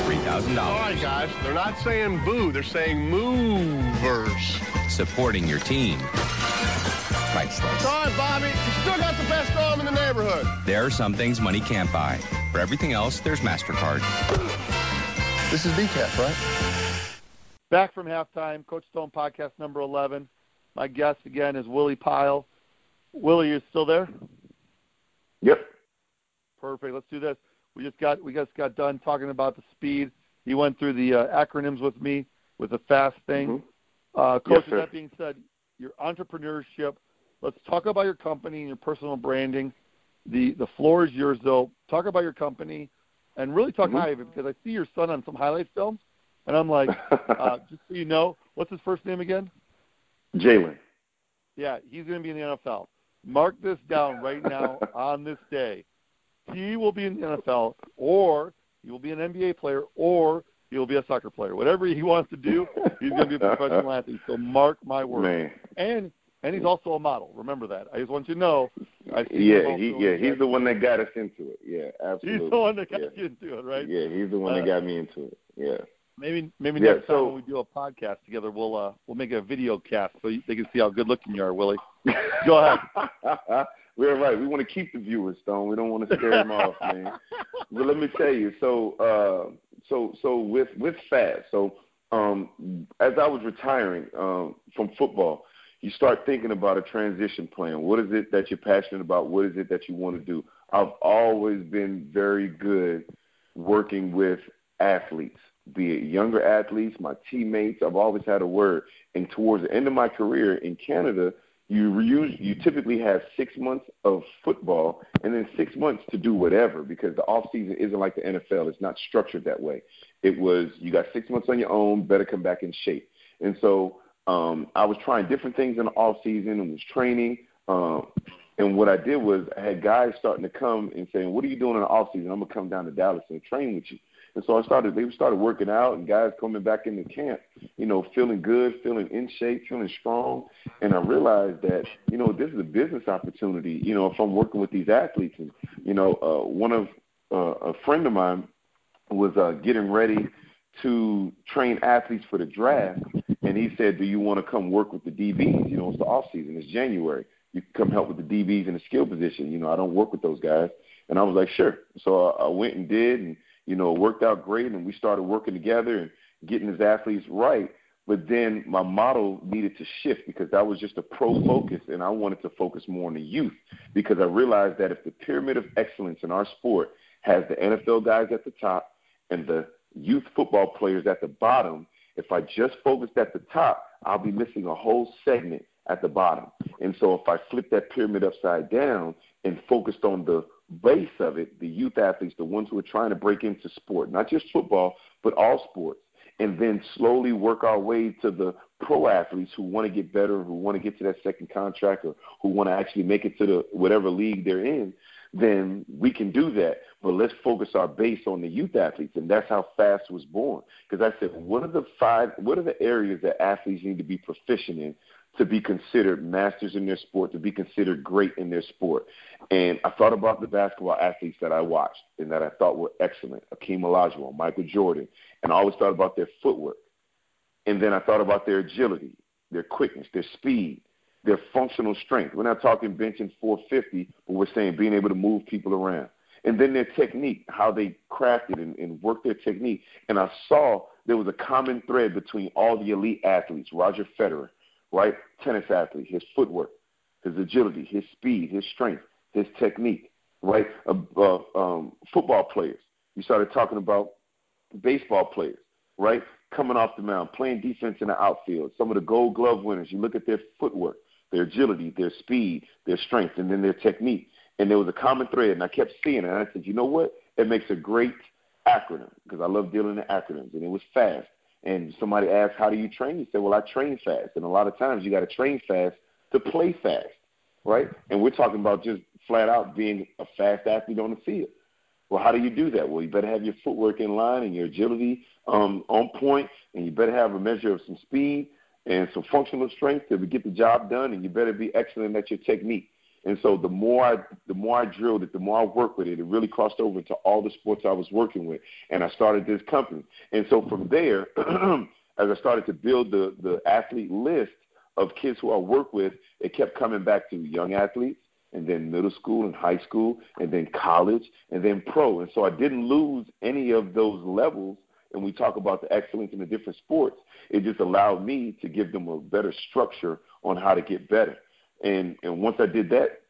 $3,000. All right, guys. They're not saying boo. They're saying movers. Supporting your team. Priceless. It's all right, Bobby. You still got the best arm in the neighborhood. There are some things money can't buy. For everything else, there's MasterCard. This is BCAP, right? Back from halftime, Coach Stone podcast number 11. My guest again is Willie Pile. Willie, you still there? Yep. Perfect. Let's do this. We just got we just got done talking about the speed. He went through the uh, acronyms with me with the fast thing. Mhm. Uh, Coach, Yes, with that being said, your entrepreneurship. Let's talk about your company and your personal branding. The the floor is yours, though. Talk about your company and really talk Mhm. high it because I see your son on some highlight films, and I'm like, uh, just so you know, what's his first name again? Jaylen. Yeah, he's going to be in the NFL. Mark this down right now on this day. He will be in the NFL, or he will be an NBA player, or he will be a soccer player. Whatever he wants to do, he's going to be a professional athlete. So mark my words. And and he's also a model. Remember that. I just want you to know. I see him Yeah, he yeah, he's the one that got us into it. Yeah, absolutely. He's the one that got yeah. you into it, right? Yeah, he's the one Uh, that got me into it. Yeah. Maybe maybe Yeah, next time when we do a podcast together, we'll uh we'll make a video cast so they can see how good looking you are, Willie. Go ahead. We're right. We want to keep the viewers, Stone. We don't want to scare them off, man. But let me tell you, so uh, so so with with Fast, so um, as I was retiring um, from football, you start thinking about a transition plan. What is it that you're passionate about? What is it that you want to do? I've always been very good working with athletes, be it younger athletes, my teammates. I've always had a word. And towards the end of my career in Canada, you reuse, you typically have six months of football and then six months to do whatever because the off season isn't like the NFL. It's not structured that way. It was you got six months on your own, better come back in shape. And so um, I was trying different things in the off season and was training. Um, and what I did was I had guys starting to come and saying, "What are you doing in the off season? I'm gonna come down to Dallas and train with you." And so I started. They started working out, and guys coming back into camp, you know, feeling good, feeling in shape, feeling strong. And I realized that, you know, this is a business opportunity. You know, if I'm working with these athletes, and you know, uh, one of uh, a friend of mine was uh, getting ready to train athletes for the draft, and he said, "Do you want to come work with the DBs? You know, it's the off season. It's January. You can come help with the DBs in the skill position. You know, I don't work with those guys." And I was like, "Sure." So I, I went and did, and you know, it worked out great, and we started working together and getting his athletes right. But then my model needed to shift because that was just a pro focus, and I wanted to focus more on the youth because I realized that if the pyramid of excellence in our sport has the NFL guys at the top and the youth football players at the bottom, if I just focused at the top, I'll be missing a whole segment at the bottom. And so if I flip that pyramid upside down and focused on the base of it, the youth athletes, the ones who are trying to break into sport, not just football, but all sports, and then slowly work our way to the pro athletes who want to get better, who want to get to that second contract, or who want to actually make it to the whatever league they're in, then we can do that. But let's focus our base on the youth athletes, and that's how FAST was born. Because I said, what are the five? What are the areas that athletes need to be proficient in to be considered masters in their sport, to be considered great in their sport? And I thought about the basketball athletes that I watched and that I thought were excellent: Akeem Olajuwon, Michael Jordan, and I always thought about their footwork. And then I thought about their agility, their quickness, their speed, their functional strength. We're not talking benching 450, but we're saying being able to move people around. And then their technique, how they crafted and, and worked their technique. And I saw there was a common thread between all the elite athletes Roger Federer, right? Tennis athlete, his footwork, his agility, his speed, his strength, his technique, right? Uh, uh, um, football players. You started talking about baseball players, right? Coming off the mound, playing defense in the outfield. Some of the Gold Glove winners. You look at their footwork, their agility, their speed, their strength, and then their technique. And there was a common thread, and I kept seeing it. And I said, you know what? It makes a great acronym because I love dealing in acronyms, and it was FAST. And somebody asked, "How do you train?" You said, "Well, I train fast." And a lot of times, you got to train fast to play fast, right? And we're talking about just flat out being a fast athlete on the field. Well, how do you do that? Well, you better have your footwork in line and your agility um, on point, and you better have a measure of some speed and some functional strength to get the job done, and you better be excellent at your technique. And so the more I the more I drilled it, the more I worked with it, it really crossed over into all the sports I was working with. And I started this company. And so from there, as I started to build the, the athlete list of kids who I work with, it kept coming back to young athletes and then middle school and high school and then college and then pro. And so I didn't lose any of those levels and we talk about the excellence in the different sports, it just allowed me to give them a better structure on how to get better. And and once I did that,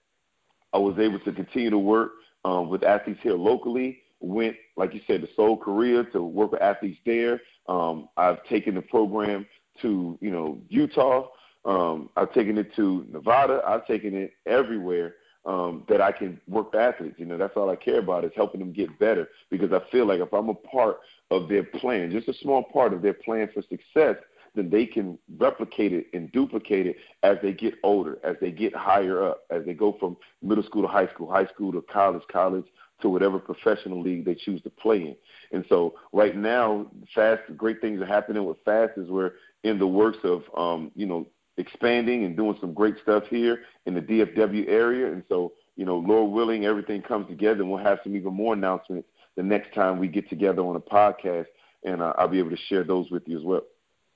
I was able to continue to work um, with athletes here locally. Went, like you said, to Seoul, Korea to work with athletes there. Um, I've taken the program to you know Utah. Um, I've taken it to Nevada. I've taken it everywhere um, that I can work with athletes. You know, that's all I care about is helping them get better because I feel like if I'm a part of their plan, just a small part of their plan for success, then they can replicate it and duplicate it as they get older, as they get higher up, as they go from middle school to high school, high school to college, college to whatever professional league they choose to play in. And so right now, fast, great things are happening with fast is we're in the works of, um, you know, expanding and doing some great stuff here in the DFW area. And so, you know, Lord willing, everything comes together and we'll have some even more announcements the next time we get together on a podcast. And uh, I'll be able to share those with you as well.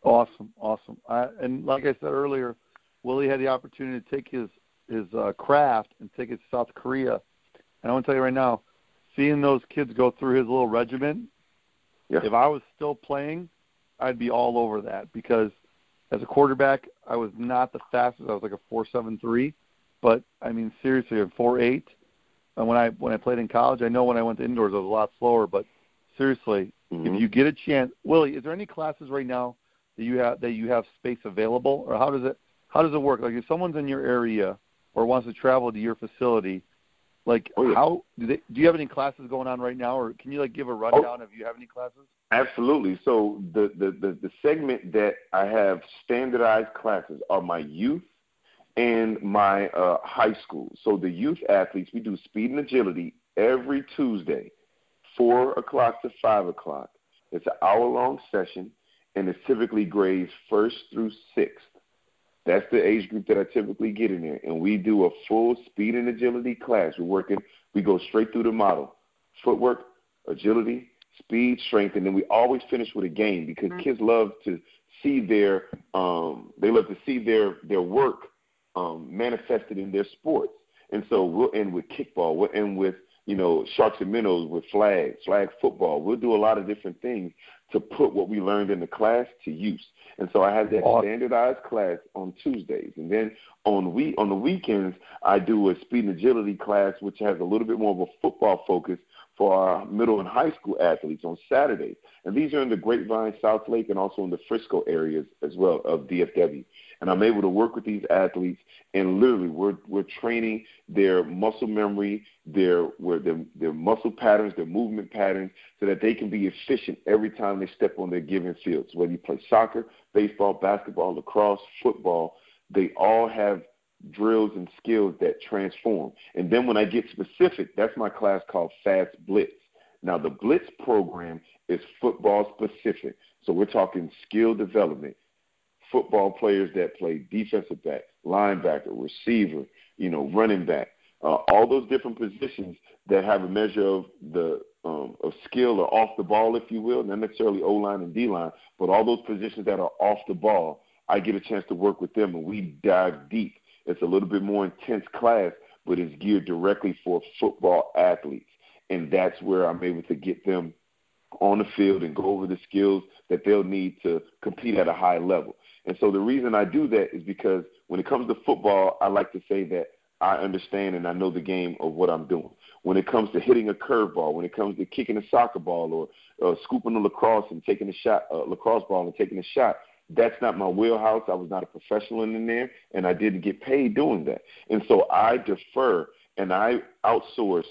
Awesome, awesome. I, and like I said earlier, Willie had the opportunity to take his his uh, craft and take it to South Korea. And I want to tell you right now, seeing those kids go through his little regimen, yeah. if I was still playing, I'd be all over that because as a quarterback, I was not the fastest. I was like a four seven three, but I mean seriously, a four eight. And when I when I played in college, I know when I went to indoors, I was a lot slower. But seriously, mm-hmm. if you get a chance, Willie, is there any classes right now that you have that you have space available, or how does it how does it work? Like if someone's in your area or wants to travel to your facility, like oh, yeah. how do they do you have any classes going on right now, or can you like give a rundown oh, if you have any classes? Absolutely. So the, the the the segment that I have standardized classes are my youth and my uh, high school. So the youth athletes, we do speed and agility every Tuesday, four o'clock to five o'clock. It's an hour long session and it's typically grades first through sixth. That's the age group that I typically get in there. And we do a full speed and agility class. We're working, we go straight through the model footwork, agility, speed, strength, and then we always finish with a game because mm-hmm. kids love to see their um, they love to see their their work um, manifested in their sports. And so we'll end with kickball. We'll end with you know sharks and minnows with flag, flag football. We'll do a lot of different things to put what we learned in the class to use. And so I have that standardized class on Tuesdays, and then on we on the weekends I do a speed and agility class, which has a little bit more of a football focus for our middle and high school athletes on Saturdays. And these are in the Grapevine, Southlake, and also in the Frisco areas as well of DFW and I'm able to work with these athletes and literally we're we're training their muscle memory, their their their muscle patterns, their movement patterns, so that they can be efficient every time they step on their given fields. Whether you play soccer, baseball, basketball, lacrosse, football, they all have drills and skills that transform. And then when I get specific, that's my class called Fast Blitz. Now the Blitz program is football specific. So we're talking skill development, football players that play defensive back, linebacker, receiver, you know, running back, uh, all those different positions that have a measure of the um, of skill or off the ball, if you will, not necessarily O line and D line, but all those positions that are off the ball. I get a chance to work with them, and we dive deep. It's a little bit more intense class, but it's geared directly for football athletes, and that's where I'm able to get them on the field and go over the skills that they'll need to compete at a high level. And so the reason I do that is because when it comes to football, I like to say that I understand and I know the game of what I'm doing. When it comes to hitting a curveball, when it comes to kicking a soccer ball or uh, scooping a lacrosse and taking a shot, uh, lacrosse ball and taking a shot, that's not my wheelhouse. I was not a professional in there, and I didn't get paid doing that. And so I defer and I outsource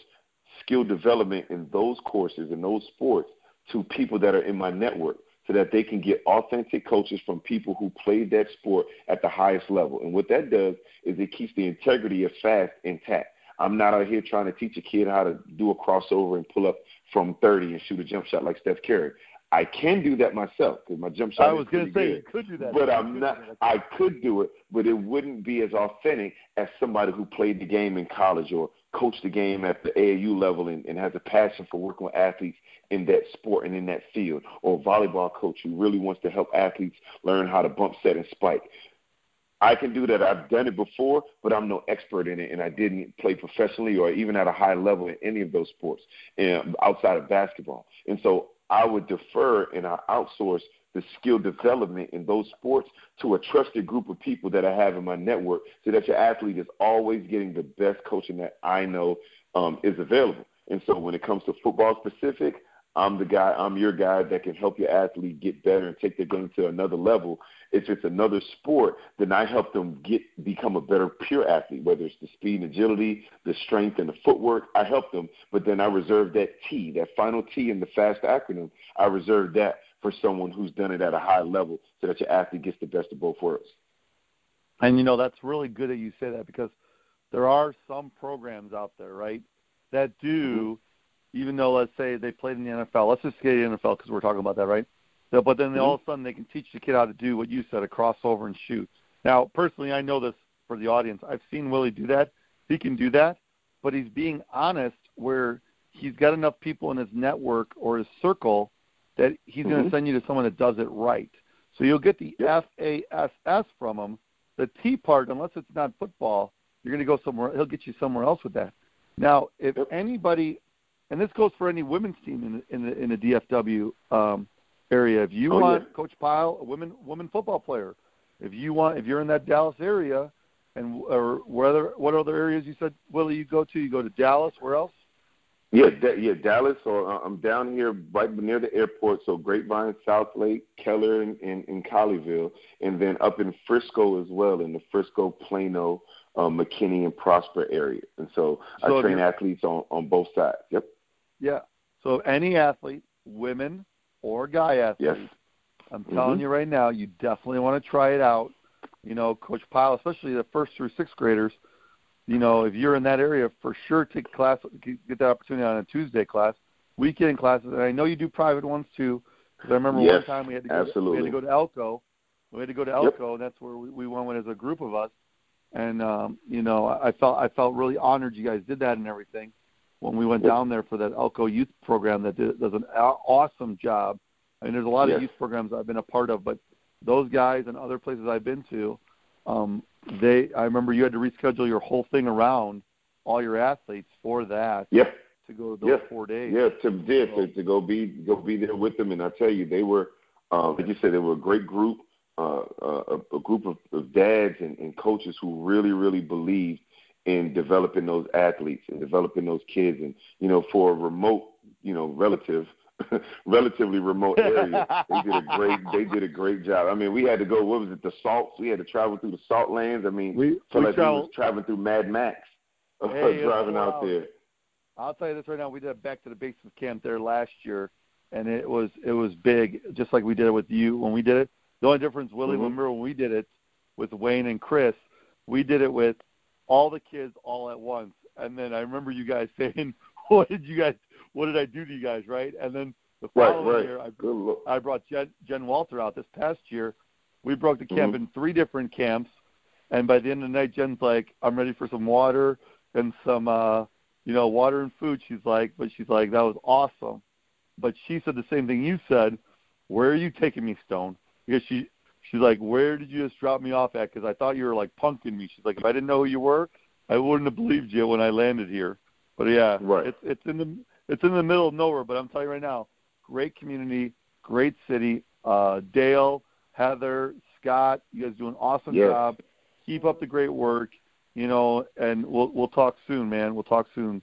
skill development in those courses and those sports to people that are in my network so that they can get authentic coaches from people who played that sport at the highest level. And what that does is it keeps the integrity of fast intact. I'm not out here trying to teach a kid how to do a crossover and pull up from 30 and shoot a jump shot like Steph Curry. I can do that myself because my jump shot. I was going to say good. you could do that, but I'm not. I could do it, but it wouldn't be as authentic as somebody who played the game in college or coached the game at the AAU level and, and has a passion for working with athletes in that sport and in that field, or a volleyball coach who really wants to help athletes learn how to bump set and spike. I can do that. I've done it before, but I'm no expert in it, and I didn't play professionally or even at a high level in any of those sports um, outside of basketball. And so I would defer and I outsource the skill development in those sports to a trusted group of people that I have in my network so that your athlete is always getting the best coaching that I know um, is available. And so when it comes to football specific, I'm the guy, I'm your guy that can help your athlete get better and take their game to another level. If it's another sport, then I help them get become a better pure athlete, whether it's the speed and agility, the strength and the footwork, I help them. But then I reserve that T, that final T in the FAST acronym, I reserve that for someone who's done it at a high level so that your athlete gets the best of both worlds. And you know, that's really good that you say that because there are some programs out there, right, that do mm-hmm even though let's say they played in the NFL, let's just say the NFL because we're talking about that, right? So, but then mm-hmm. all of a sudden they can teach the kid how to do what you said, a crossover and shoot. Now, personally, I know this for the audience. I've seen Willie do that. He can do that, but he's being honest where he's got enough people in his network or his circle that he's mm-hmm. going to send you to someone that does it right. So you'll get the yep. FASS from him. The T part, unless it's not football, you're going to go somewhere. He'll get you somewhere else with that. Now, if yep. anybody and this goes for any women's team in the, in the, in the DFW um, area. If you oh, want yeah. Coach Pile, a women women football player, if you want, if you're in that Dallas area, and or whether what other areas you said Willie you go to? You go to Dallas. Where else? Yeah, da- yeah, Dallas. Or uh, I'm down here right near the airport. So Grapevine, Southlake, Keller, and in, in, in Colleyville, and then up in Frisco as well, in the Frisco, Plano, um, McKinney, and Prosper area. And so, so I train athletes on on both sides. Yep. Yeah. So any athlete, women or guy athlete, yes. I'm telling mm-hmm. you right now, you definitely want to try it out. You know, Coach Pile, especially the first through sixth graders. You know, if you're in that area, for sure take class, get that opportunity on a Tuesday class, weekend classes, and I know you do private ones too. Because I remember yes, one time we had to go, absolutely. we had to go to Elko. We had to go to Elko, yep. and that's where we, we went as a group of us. And um, you know, I felt I felt really honored you guys did that and everything when we went down there for that Elko youth program that did, does an awesome job. I mean, there's a lot yes. of youth programs I've been a part of, but those guys and other places I've been to, um, they I remember you had to reschedule your whole thing around all your athletes for that. Yep. To go those yep. four days. Yeah, to did to, to go be go be there with them, and I tell you, they were, um, like you said, they were a great group, uh, uh, a, a group of, of dads and, and coaches who really, really believed in developing those athletes and developing those kids. And you know, for a remote, you know, relative, relatively remote area, they did a great. They did a great job. I mean, we had to go. What was it? The salts. We had to travel through the salt lands. I mean, we, so we like travel, we was traveling through Mad Max, uh, hey, driving wow. out there. I'll tell you this right now. We did a back to the basics camp there last year, and it was it was big, just like we did it with you when we did it. The only difference, Willie, mm-hmm. remember when we did it with Wayne and Chris, we did it with all the kids all at once. And then I remember you guys saying, "What did you guys? What did I do to you guys?" Right? And then the following right, right. year, I, I brought Jen, Jen Walter out. This past year, we broke the camp mm-hmm. in three different camps. And by the end of the night, Jen's like, "I'm ready for some water and some, uh, you know, water and food." She's like, but she's like, "That was awesome." But she said the same thing you said. Where are you taking me, Stone? Because she She's like, "Where did you just drop me off at? Because I thought you were like punking me." She's like, "If I didn't know who you were, I wouldn't have believed you when I landed here." But yeah, right. it's it's in the it's in the middle of nowhere. But I'm telling you right now, great community, great city. Uh, Dale, Heather, Scott. You guys do an awesome Yes. job. Keep up the great work. You know, and we'll we'll talk soon, man. We'll talk soon.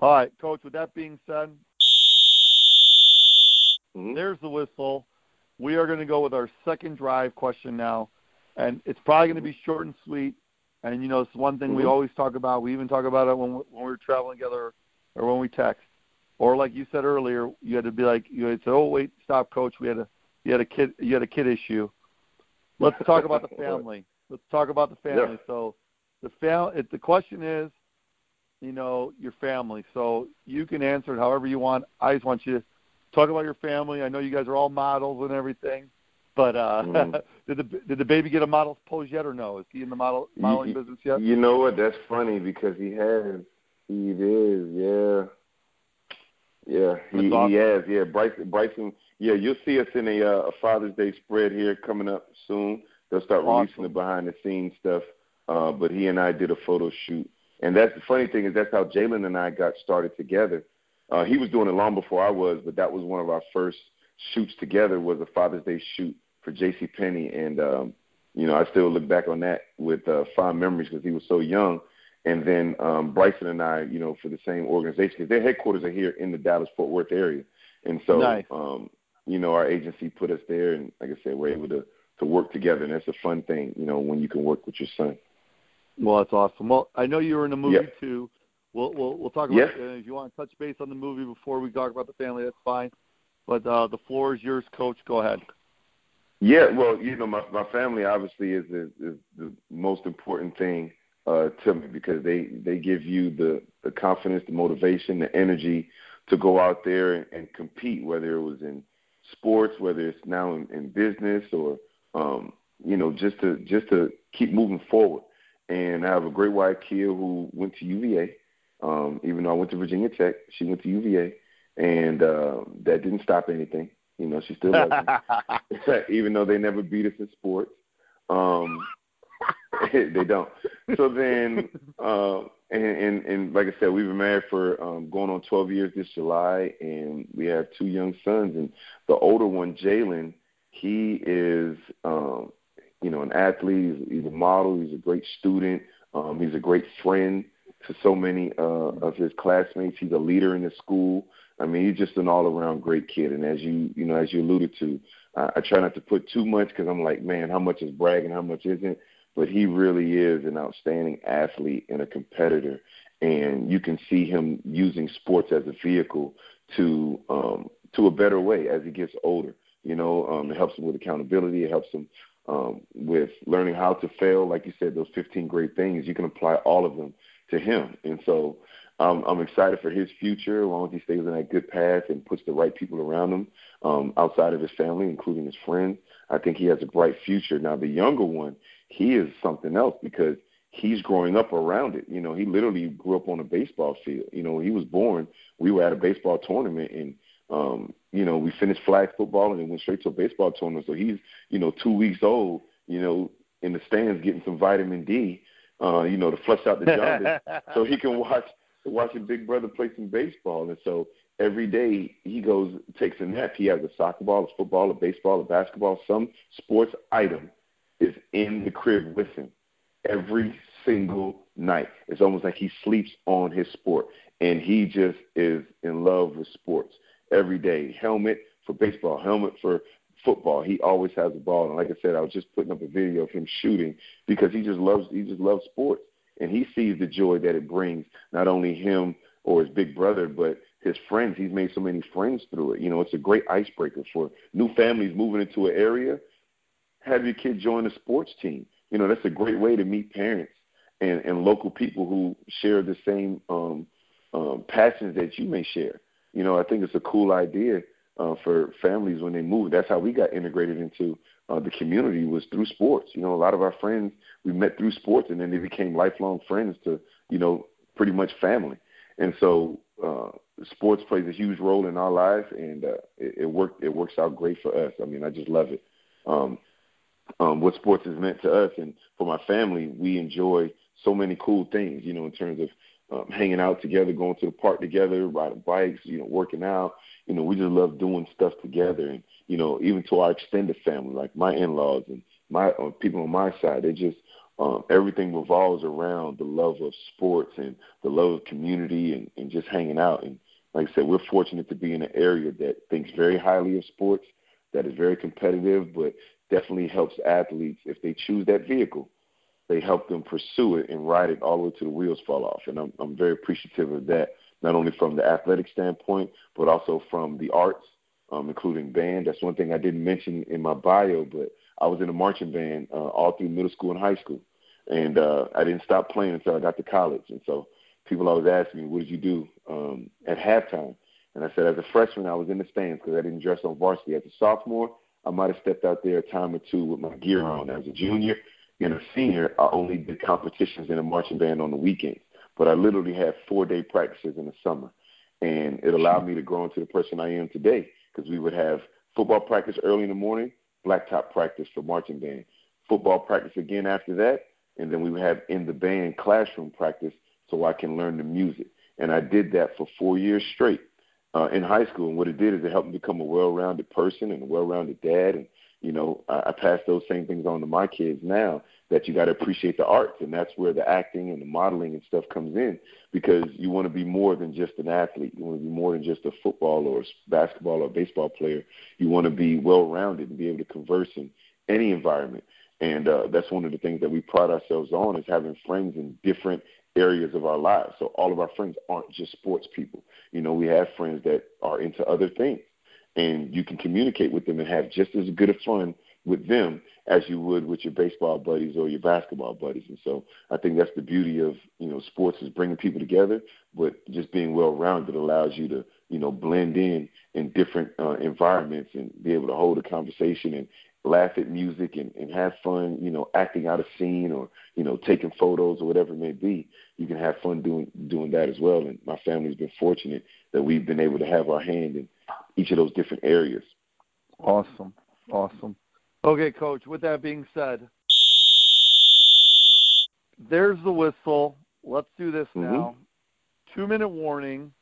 All right, Coach. With that being said, Mhm. there's the whistle. We are going to go with our second drive question now, and it's probably going to be short and sweet. And you know, it's one thing we Mhm. always talk about. We even talk about it when we, when we're traveling together, or when we text, or like you said earlier, you had to be like you had to say, "Oh wait, stop, Coach. We had a you had a kid you had a kid issue." Let's talk about the family. Let's talk about the family. Yeah. So, the fam- the question is, you know, your family. So you can answer it however you want. I just want you to talk about your family. I know you guys are all models and everything, but uh, Mhm. did the did the baby get a model pose yet or no? Is he in the model modeling You- business yet? You know what? That's funny because he has. He is, yeah. Yeah, he, awesome. he has. Yeah, Brycen. Brycen. Yeah, you'll see us in a, uh, a Father's Day spread here coming up soon. They'll start releasing the behind the scenes stuff. Uh, but he and I did a photo shoot, and that's the funny thing is that's how Jaylen and I got started together. Uh, he was doing it long before I was, but that was one of our first shoots together. Was a Father's Day shoot for J.C. Penney, and um, you know I still look back on that with uh, fond memories because he was so young. And then um, Brycen and I, you know, for the same organization, because their headquarters are here in the Dallas Fort Worth area, and so Nice. um, you know our agency put us there, and like I said, we're able to to work together, and that's a fun thing, you know, when you can work with your son. Well, that's awesome. Well, I know you were in a movie Yeah. too. We'll we'll we'll talk about Yeah. uh, if you want to touch base on the movie before we talk about the family. That's fine. But uh, the floor is yours, Coach. Go ahead. Yeah, well, you know, my my family obviously is is, is the most important thing uh, to me because they they give you the the confidence, the motivation, the energy to go out there and, and compete, whether it was in sports, whether it's now in, in business, or um, you know, just to just to keep moving forward. And I have a great wife, Keia, who went to UVA. Um, even though I went to Virginia Tech, she went to UVA, and uh, that didn't stop anything. You know, she still loves me. even though they never beat us in sports. Um, they don't. So then, uh, and, and and like I said, we've been married for um, going on 12 years this July, and we have two young sons. And the older one, Jaylen, he is, um, you know, an athlete. He's, he's a model. He's a great student. Um, he's a great friend to so many uh, of his classmates. He's a leader in the school. I mean, he's just an all-around great kid. And as you, you know, as you alluded to, I, I try not to put too much because I'm like, man, how much is bragging, how much isn't? But he really is an outstanding athlete and a competitor. And you can see him using sports as a vehicle to um, to a better way as he gets older. You know, um, it helps him with accountability. It helps him um, with learning how to fail. Like you said, those 15 great things, you can apply all of them to him. And so um, I'm excited for his future, as long as he stays on that good path and puts the right people around him um, outside of his family, including his friends. I think he has a bright future. Now, the younger one, he is something else because he's growing up around it. You know, he literally grew up on a baseball field. You know, when he was born, we were at a baseball tournament and um, you know, we finished flag football and then went straight to a baseball tournament. So he's, you know, two weeks old, you know, in the stands getting some vitamin D, uh, you know, to flush out the jaundice so he can watch watching Big Brother play some baseball. And so every day he goes takes a nap. He has a soccer ball, a football, a baseball, a basketball, some sports item is in the crib with him every single night. It's almost like he sleeps on his sport, and he just is in love with sports every day. Helmet for baseball, helmet for football. He always has a ball, and like I said, I was just putting up a video of him shooting because he just loves he just loves sports, and he sees the joy that it brings not only him or his big brother, but his friends. He's made so many friends through it. You know, it's a great icebreaker for new families moving into an area. Have your kid join a sports team. You know, that's a great way to meet parents and, and local people who share the same um, um, passions that you may share. You know, I think it's a cool idea uh, for families when they move. That's how we got integrated into uh, the community was through sports. You know, a lot of our friends we met through sports, and then they became lifelong friends to you know pretty much family. And so uh, sports plays a huge role in our lives, and uh, it, it worked. It works out great for us. I mean, I just love it. Um, um, what sports has meant to us, and for my family, we enjoy so many cool things. You know, in terms of um, hanging out together, going to the park together, riding bikes, you know, working out. You know, we just love doing stuff together, and you know, even to our extended family, like my in-laws and my uh, people on my side. They just um, everything revolves around the love of sports and the love of community and, and just hanging out. And like I said, we're fortunate to be in an area that thinks very highly of sports, that is very competitive, but definitely helps athletes if they choose that vehicle. They help them pursue it and ride it all the way to the wheels fall off. And I'm, I'm very appreciative of that, not only from the athletic standpoint, but also from the arts, um, including band. That's one thing I didn't mention in my bio, but I was in a marching band uh, all through middle school and high school, and uh, I didn't stop playing until I got to college. And so people always ask me, "What did you do um, at halftime?" And I said, as a freshman, I was in the stands because I didn't dress on varsity. As a sophomore, I might have stepped out there a time or two with my gear on. As a junior and a senior, I only did competitions in a marching band on the weekends. But I literally had four day practices in the summer. And it allowed me to grow into the person I am today because we would have football practice early in the morning, blacktop practice for marching band, football practice again after that, and then we would have in the band classroom practice so I can learn the music. And I did that for four years straight uh, in high school. And what it did is it helped me become a well-rounded person and a well-rounded dad. And you know, I, I pass those same things on to my kids now. That you got to appreciate the arts, and that's where the acting and the modeling and stuff comes in. Because you want to be more than just an athlete. You want to be more than just a football or basketball or baseball player. You want to be well-rounded and be able to converse in any environment. And uh, that's one of the things that we pride ourselves on is having friends in different areas of our lives. So all of our friends aren't just sports people. You know, we have friends that are into other things, and you can communicate with them and have just as good a fun with them as you would with your baseball buddies or your basketball buddies. And so I think that's the beauty of you know sports is bringing people together, but just being well rounded allows you to you know blend in in different uh, environments and be able to hold a conversation and laugh at music and, and have fun, you know, acting out a scene or, you know, taking photos or whatever it may be. You can have fun doing doing that as well. And my family's been fortunate that we've been able to have our hand in each of those different areas. Awesome. Awesome. Okay, coach, with that being said, there's the whistle. Let's do this mm-hmm. now. Two minute warning.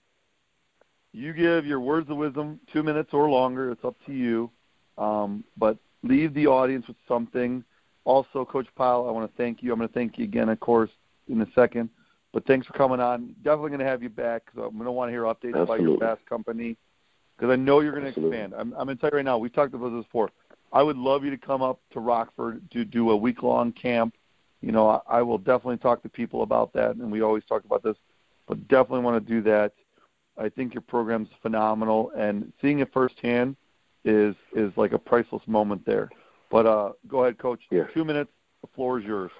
You give your words of wisdom two minutes or longer. It's up to you. Um, but leave the audience with something. Also, Coach Pile, I want to thank you. I'm going to thank you again, of course, in a second. But thanks for coming on. Definitely going to have you back because I'm going to want to hear updates Absolutely. about your fast company because I know you're going to Absolutely. expand. I'm, I'm going to tell you right now. We've talked about this before. I would love you to come up to Rockford to do a week long camp. You know, I, I will definitely talk to people about that, and we always talk about this, but definitely want to do that. I think your program's phenomenal, and seeing it firsthand is is like a priceless moment there. But uh, go ahead, Coach. Yeah. Two minutes. The floor is yours.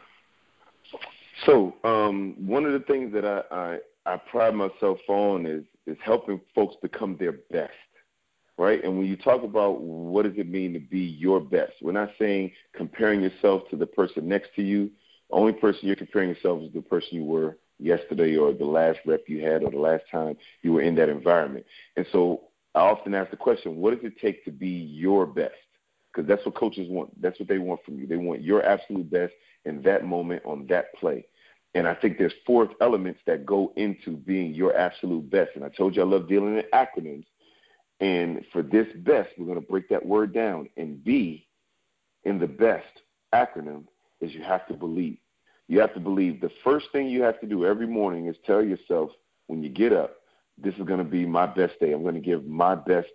So um, one of the things that I, I I pride myself on is is helping folks become their best, right? And when you talk about what does it mean to be your best, we're not saying comparing yourself to the person next to you. The only person you're comparing yourself is the person you were yesterday or the last rep you had or the last time you were in that environment. And so I often ask the question, what does it take to be your best? Because that's what coaches want. That's what they want from you. They want your absolute best in that moment on that play. And I think there's four elements that go into being your absolute best. And I told you I love dealing in acronyms. And for this best, we're going to break that word down. And B in the best acronym is you have to believe. You have to believe. The first thing you have to do every morning is tell yourself when you get up, this is going to be my best day. I'm going to give my best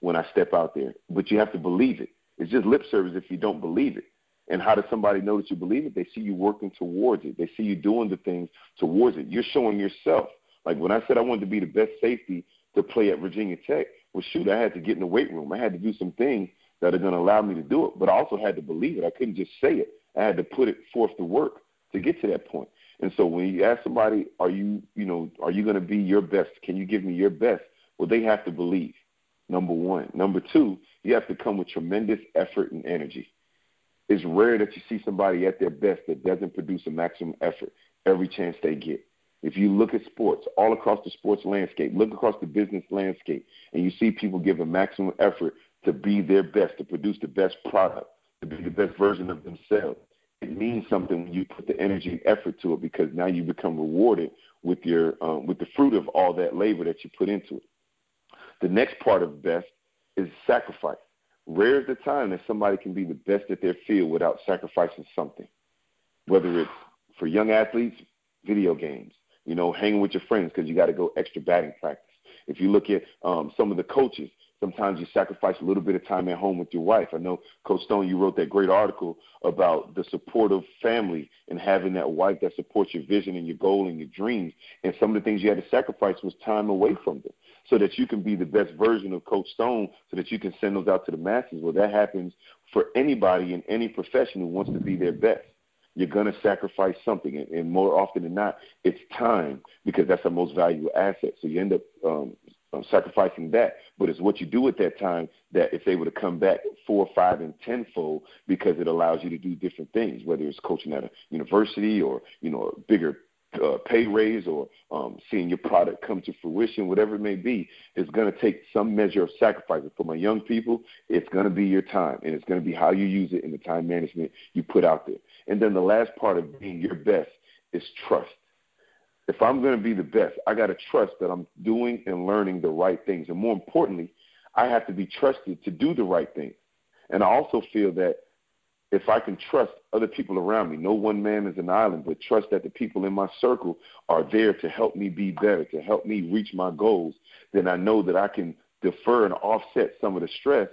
when I step out there. But you have to believe it. It's just lip service if you don't believe it. And how does somebody know that you believe it? They see you working towards it. They see you doing the things towards it. You're showing yourself. Like when I said I wanted to be the best safety to play at Virginia Tech, well, shoot, I had to get in the weight room. I had to do some things that are going to allow me to do it. But I also had to believe it. I couldn't just say it. I had to put it forth to work to get to that point. And so when you ask somebody, are you, you know, are you going to be your best? Can you give me your best? Well, they have to believe. Number one. Number two, you have to come with tremendous effort and energy. It's rare that you see somebody at their best that doesn't produce a maximum effort every chance they get. If you look at sports, all across the sports landscape, look across the business landscape, and you see people give a maximum effort to be their best, to produce the best product, to be the best version of themselves it means something when you put the energy and effort to it because now you become rewarded with your um, with the fruit of all that labor that you put into it. The next part of best is sacrifice. rare is the time that somebody can be the best at their field without sacrificing something. Whether it's for young athletes, video games, you know, hanging with your friends because you got to go extra batting practice. If you look at um, some of the coaches, sometimes you sacrifice a little bit of time at home with your wife. I know, Coach Stone, you wrote that great article about the supportive family and having that wife that supports your vision and your goal and your dreams. And some of the things you had to sacrifice was time away from them so that you can be the best version of Coach Stone so that you can send those out to the masses. Well, that happens for anybody in any profession who wants to be their best you're going to sacrifice something. And, and more often than not, it's time because that's our most valuable asset. So you end up um, um, sacrificing that. But it's what you do at that time that it's able to come back four, five, and tenfold because it allows you to do different things, whether it's coaching at a university or, you know, a bigger uh, pay raise or um, seeing your product come to fruition, whatever it may be, it's going to take some measure of sacrifice. For my young people, it's going to be your time, and it's going to be how you use it and the time management you put out there. And then the last part of being your best is trust. If I'm going to be the best, I got to trust that I'm doing and learning the right things. And more importantly, I have to be trusted to do the right things. And I also feel that if I can trust other people around me, no one man is an island, but trust that the people in my circle are there to help me be better, to help me reach my goals, then I know that I can defer and offset some of the stress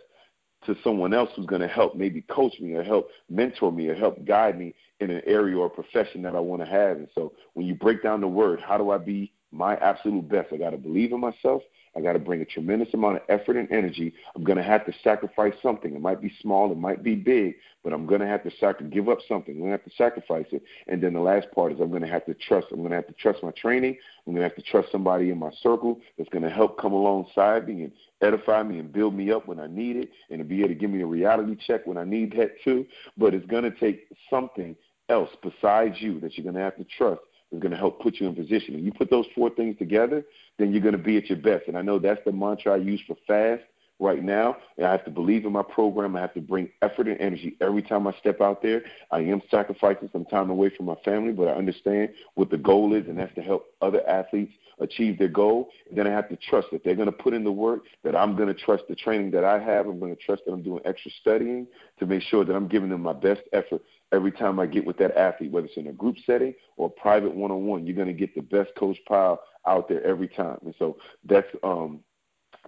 to someone else who's going to help maybe coach me or help mentor me or help guide me in an area or profession that I want to have. And so when you break down the word, how do I be my absolute best? I got to believe in myself. I got to bring a tremendous amount of effort and energy. I'm going to have to sacrifice something. It might be small, it might be big, but I'm going to have to sac- give up something. I'm going to have to sacrifice it. And then the last part is I'm going to have to trust. I'm going to have to trust my training. I'm going to have to trust somebody in my circle that's going to help come alongside me and edify me and build me up when I need it and to be able to give me a reality check when I need that too. But it's going to take something else besides you that you're going to have to trust is going to help put you in position. And you put those four things together, then you're going to be at your best. And I know that's the mantra I use for fast right now. And I have to believe in my program. I have to bring effort and energy every time I step out there. I am sacrificing some time away from my family, but I understand what the goal is, and that's to help other athletes achieve their goal. And then I have to trust that they're going to put in the work, that I'm going to trust the training that I have. I'm going to trust that I'm doing extra studying to make sure that I'm giving them my best effort every time I get with that athlete, whether it's in a group setting or a private one on one, you're going to get the best coach Pile out there every time. And so that's um,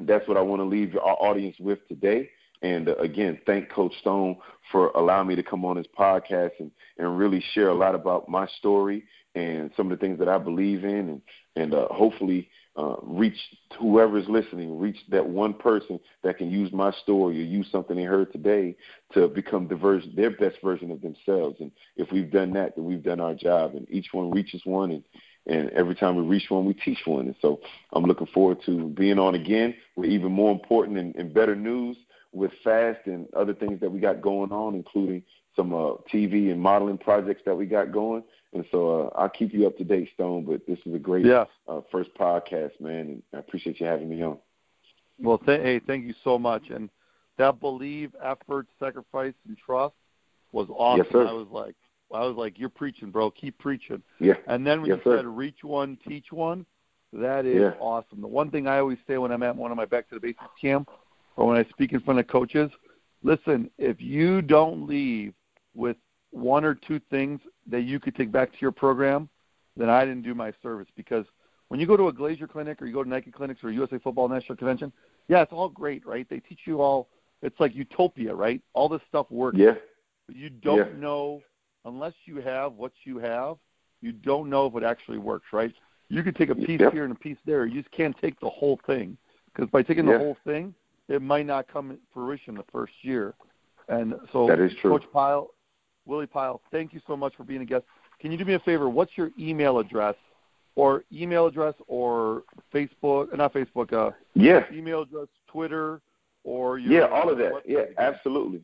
that's what I want to leave our audience with today. And uh, again, thank Coach Stone for allowing me to come on his podcast and, and really share a lot about my story and some of the things that I believe in, and and uh, hopefully uh, reach whoever's listening, reach that one person that can use my story or use something they heard today to become the version, their best version of themselves. And if we've done that, then we've done our job. And each one reaches one, and and every time we reach one, we teach one. And so I'm looking forward to being on again with even more important and, and better news with Fast and other things that we got going on, including some uh, TV and modeling projects that we got going. And so uh, I'll keep you up to date, Stone. But this is a great yeah. uh, first podcast, man, and I appreciate you having me on. Well, th- hey, thank you so much. And that believe, effort, sacrifice, and trust was awesome. Yes. I was like, I was like, you're preaching, bro. Keep preaching. Yeah. And then when yes, you sir. said reach one, teach one, that is Yeah. awesome. The one thing I always say when I'm at one of my back to the basics camp or when I speak in front of coaches, listen, if you don't leave with one or two things that you could take back to your program, then I didn't do my service because when you go to a Glazier clinic or you go to Nike clinics or USA Football National Convention, yeah, it's all great, right? They teach you all. It's like utopia, right? All this stuff works. Yeah. But you don't Yeah. know unless you have what you have. You don't know if it actually works, right? You could take a piece Yep. here and a piece there. You just can't take the whole thing because by taking Yeah. the whole thing, it might not come to fruition the first year. And so, That is true. Coach Pile, Willie Pile, thank you so much for being a guest. Can you do me a favor? What's your email address, or email address, or Facebook? Not Facebook. Uh, Yeah. email address, Twitter, or your Yeah, all of that. Yeah, again? absolutely.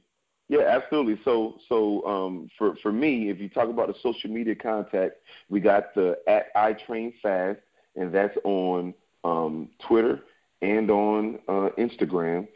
Yeah, absolutely. So, so um, for for me, if you talk about the social media contact, we got the at I Train Fast, and that's on um, Twitter and on uh, Instagram.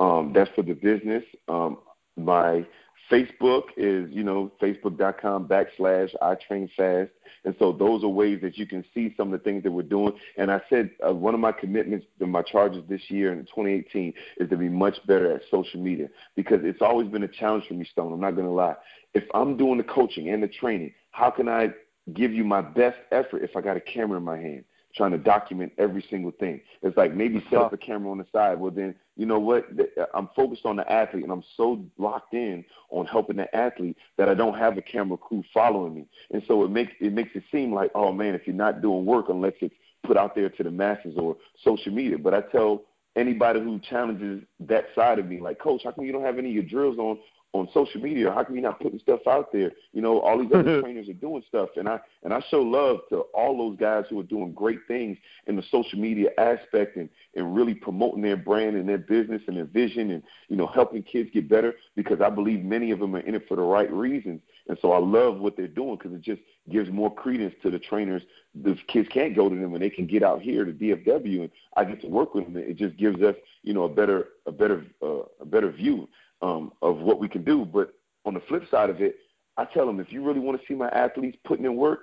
Um, that's for the business. Um, my Facebook is, you know, facebook.com backslash I train fast. And so those are ways that you can see some of the things that we're doing. And I said uh, one of my commitments to my charges this year in 2018 is to be much better at social media because it's always been a challenge for me, Stone. I'm not going to lie. If I'm doing the coaching and the training, how can I give you my best effort if I got a camera in my hand? Trying to document every single thing. It's like maybe set up a camera on the side. Well, then you know what? Uh, I'm focused on the athlete, and I'm so locked in on helping the athlete that I don't have a camera crew following me. And so it makes it makes it seem like, oh man, if you're not doing work unless it's put out there to the masses or social media. But I tell anybody who challenges that side of me, like, Coach, how come you don't have any of your drills on on social media. How come you not putting stuff out there? You know, all these other trainers are doing stuff, and I and I show love to all those guys who are doing great things in the social media aspect and and really promoting their brand and their business and their vision and you know helping kids get better because I believe many of them are in it for the right reasons, and so I love what they're doing because it just gives more credence to the trainers. The kids can't go to them and they can get out here to DFW, and I get to work with them. It just gives us you know a better a better uh, a better view um, of what we can do. But on the flip side of it, I tell them if you really want to see my athletes putting in work,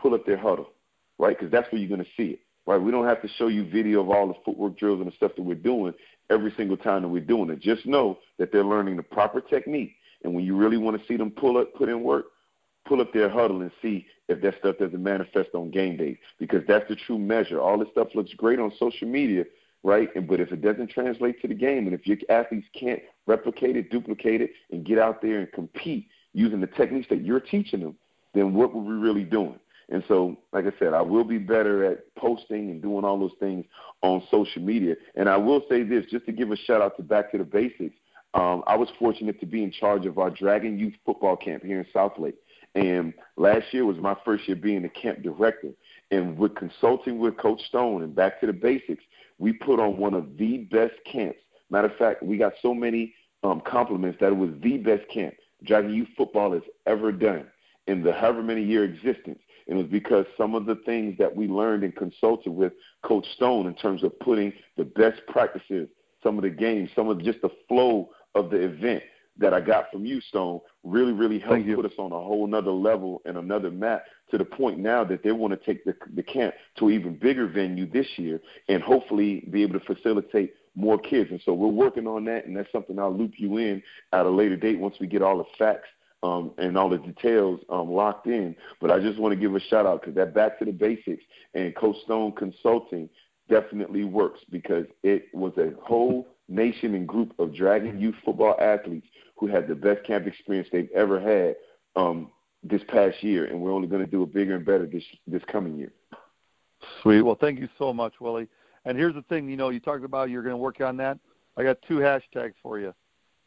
pull up their Hudl, right? Because that's where you're going to see it, right? We don't have to show you video of all the footwork drills and the stuff that we're doing every single time that we're doing it. Just know that they're learning the proper technique. And when you really want to see them pull up, put in work, pull up their Hudl and see if that stuff doesn't manifest on game day because that's the true measure. All this stuff looks great on social media, right? But if it doesn't translate to the game, and if your athletes can't replicate it, duplicate it, and get out there and compete using the techniques that you're teaching them, then what were we really doing? And so, like I said, I will be better at posting and doing all those things on social media. And I will say this, just to give a shout out to Back to the Basics. Um, I was fortunate to be in charge of our Dragon Youth Football Camp here in Southlake. And last year was my first year being the camp director. And with consulting with Coach Stone and Back to the Basics, we put on one of the best camps. Matter of fact, we got so many um, compliments that it was the best camp Dragon Youth football has ever done in the however many year existence. And it was because some of the things that we learned and consulted with Coach Stone in terms of putting the best practices, some of the games, some of just the flow of the event that I got from you, Stone, really, really helped put us on a whole nother level and another map to the point now that they want to take the, the camp to an even bigger venue this year and hopefully be able to facilitate more kids. And so we're working on that, and that's something I'll loop you in at a later date once we get all the facts um, and all the details um, locked in. But I just want to give a shout out because that back to the basics and Coach Stone Consulting definitely works because it was a whole nation and group of Dragon youth football athletes who had the best camp experience they've ever had um, this past year, and we're only going to do it bigger and better this this coming year. Sweet. Well, thank you so much, Willie. And here's the thing, you know, you talked about you're going to work on that. I got two hashtags for you.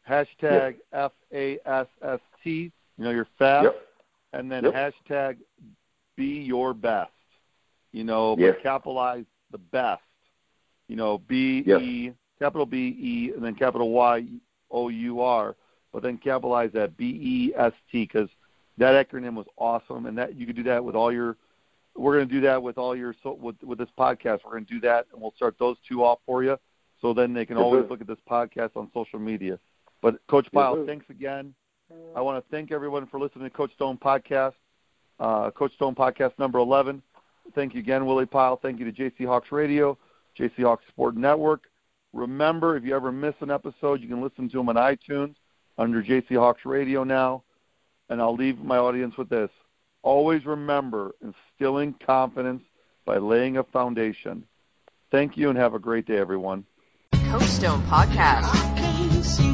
Hashtag F A S S T. You know, you're fast, yep. and then yep. hashtag Be Your Best. You know, but capitalize the best. You know, B. E capital B E and then capital Y O U R, but then capitalize that B E S T because that acronym was awesome, and that you could do that with all your. We're going to do that with all your so with with this podcast. We're going to do that, and we'll start those two off for you, so then they can yes, always sir. look at this podcast on social media. But Coach Pile, sir. thanks again. I want to thank everyone for listening to Coach Stone podcast, uh, Coach Stone podcast number eleven. Thank you again, Willie Pile. Thank you to JC Hawks Radio, JC Hawks Sport Network. Remember, if you ever miss an episode, you can listen to them on iTunes under JC Hawks Radio now. And I'll leave my audience with this. Always remember instilling confidence by laying a foundation. Thank you and have a great day, everyone. Coach Stone Podcast.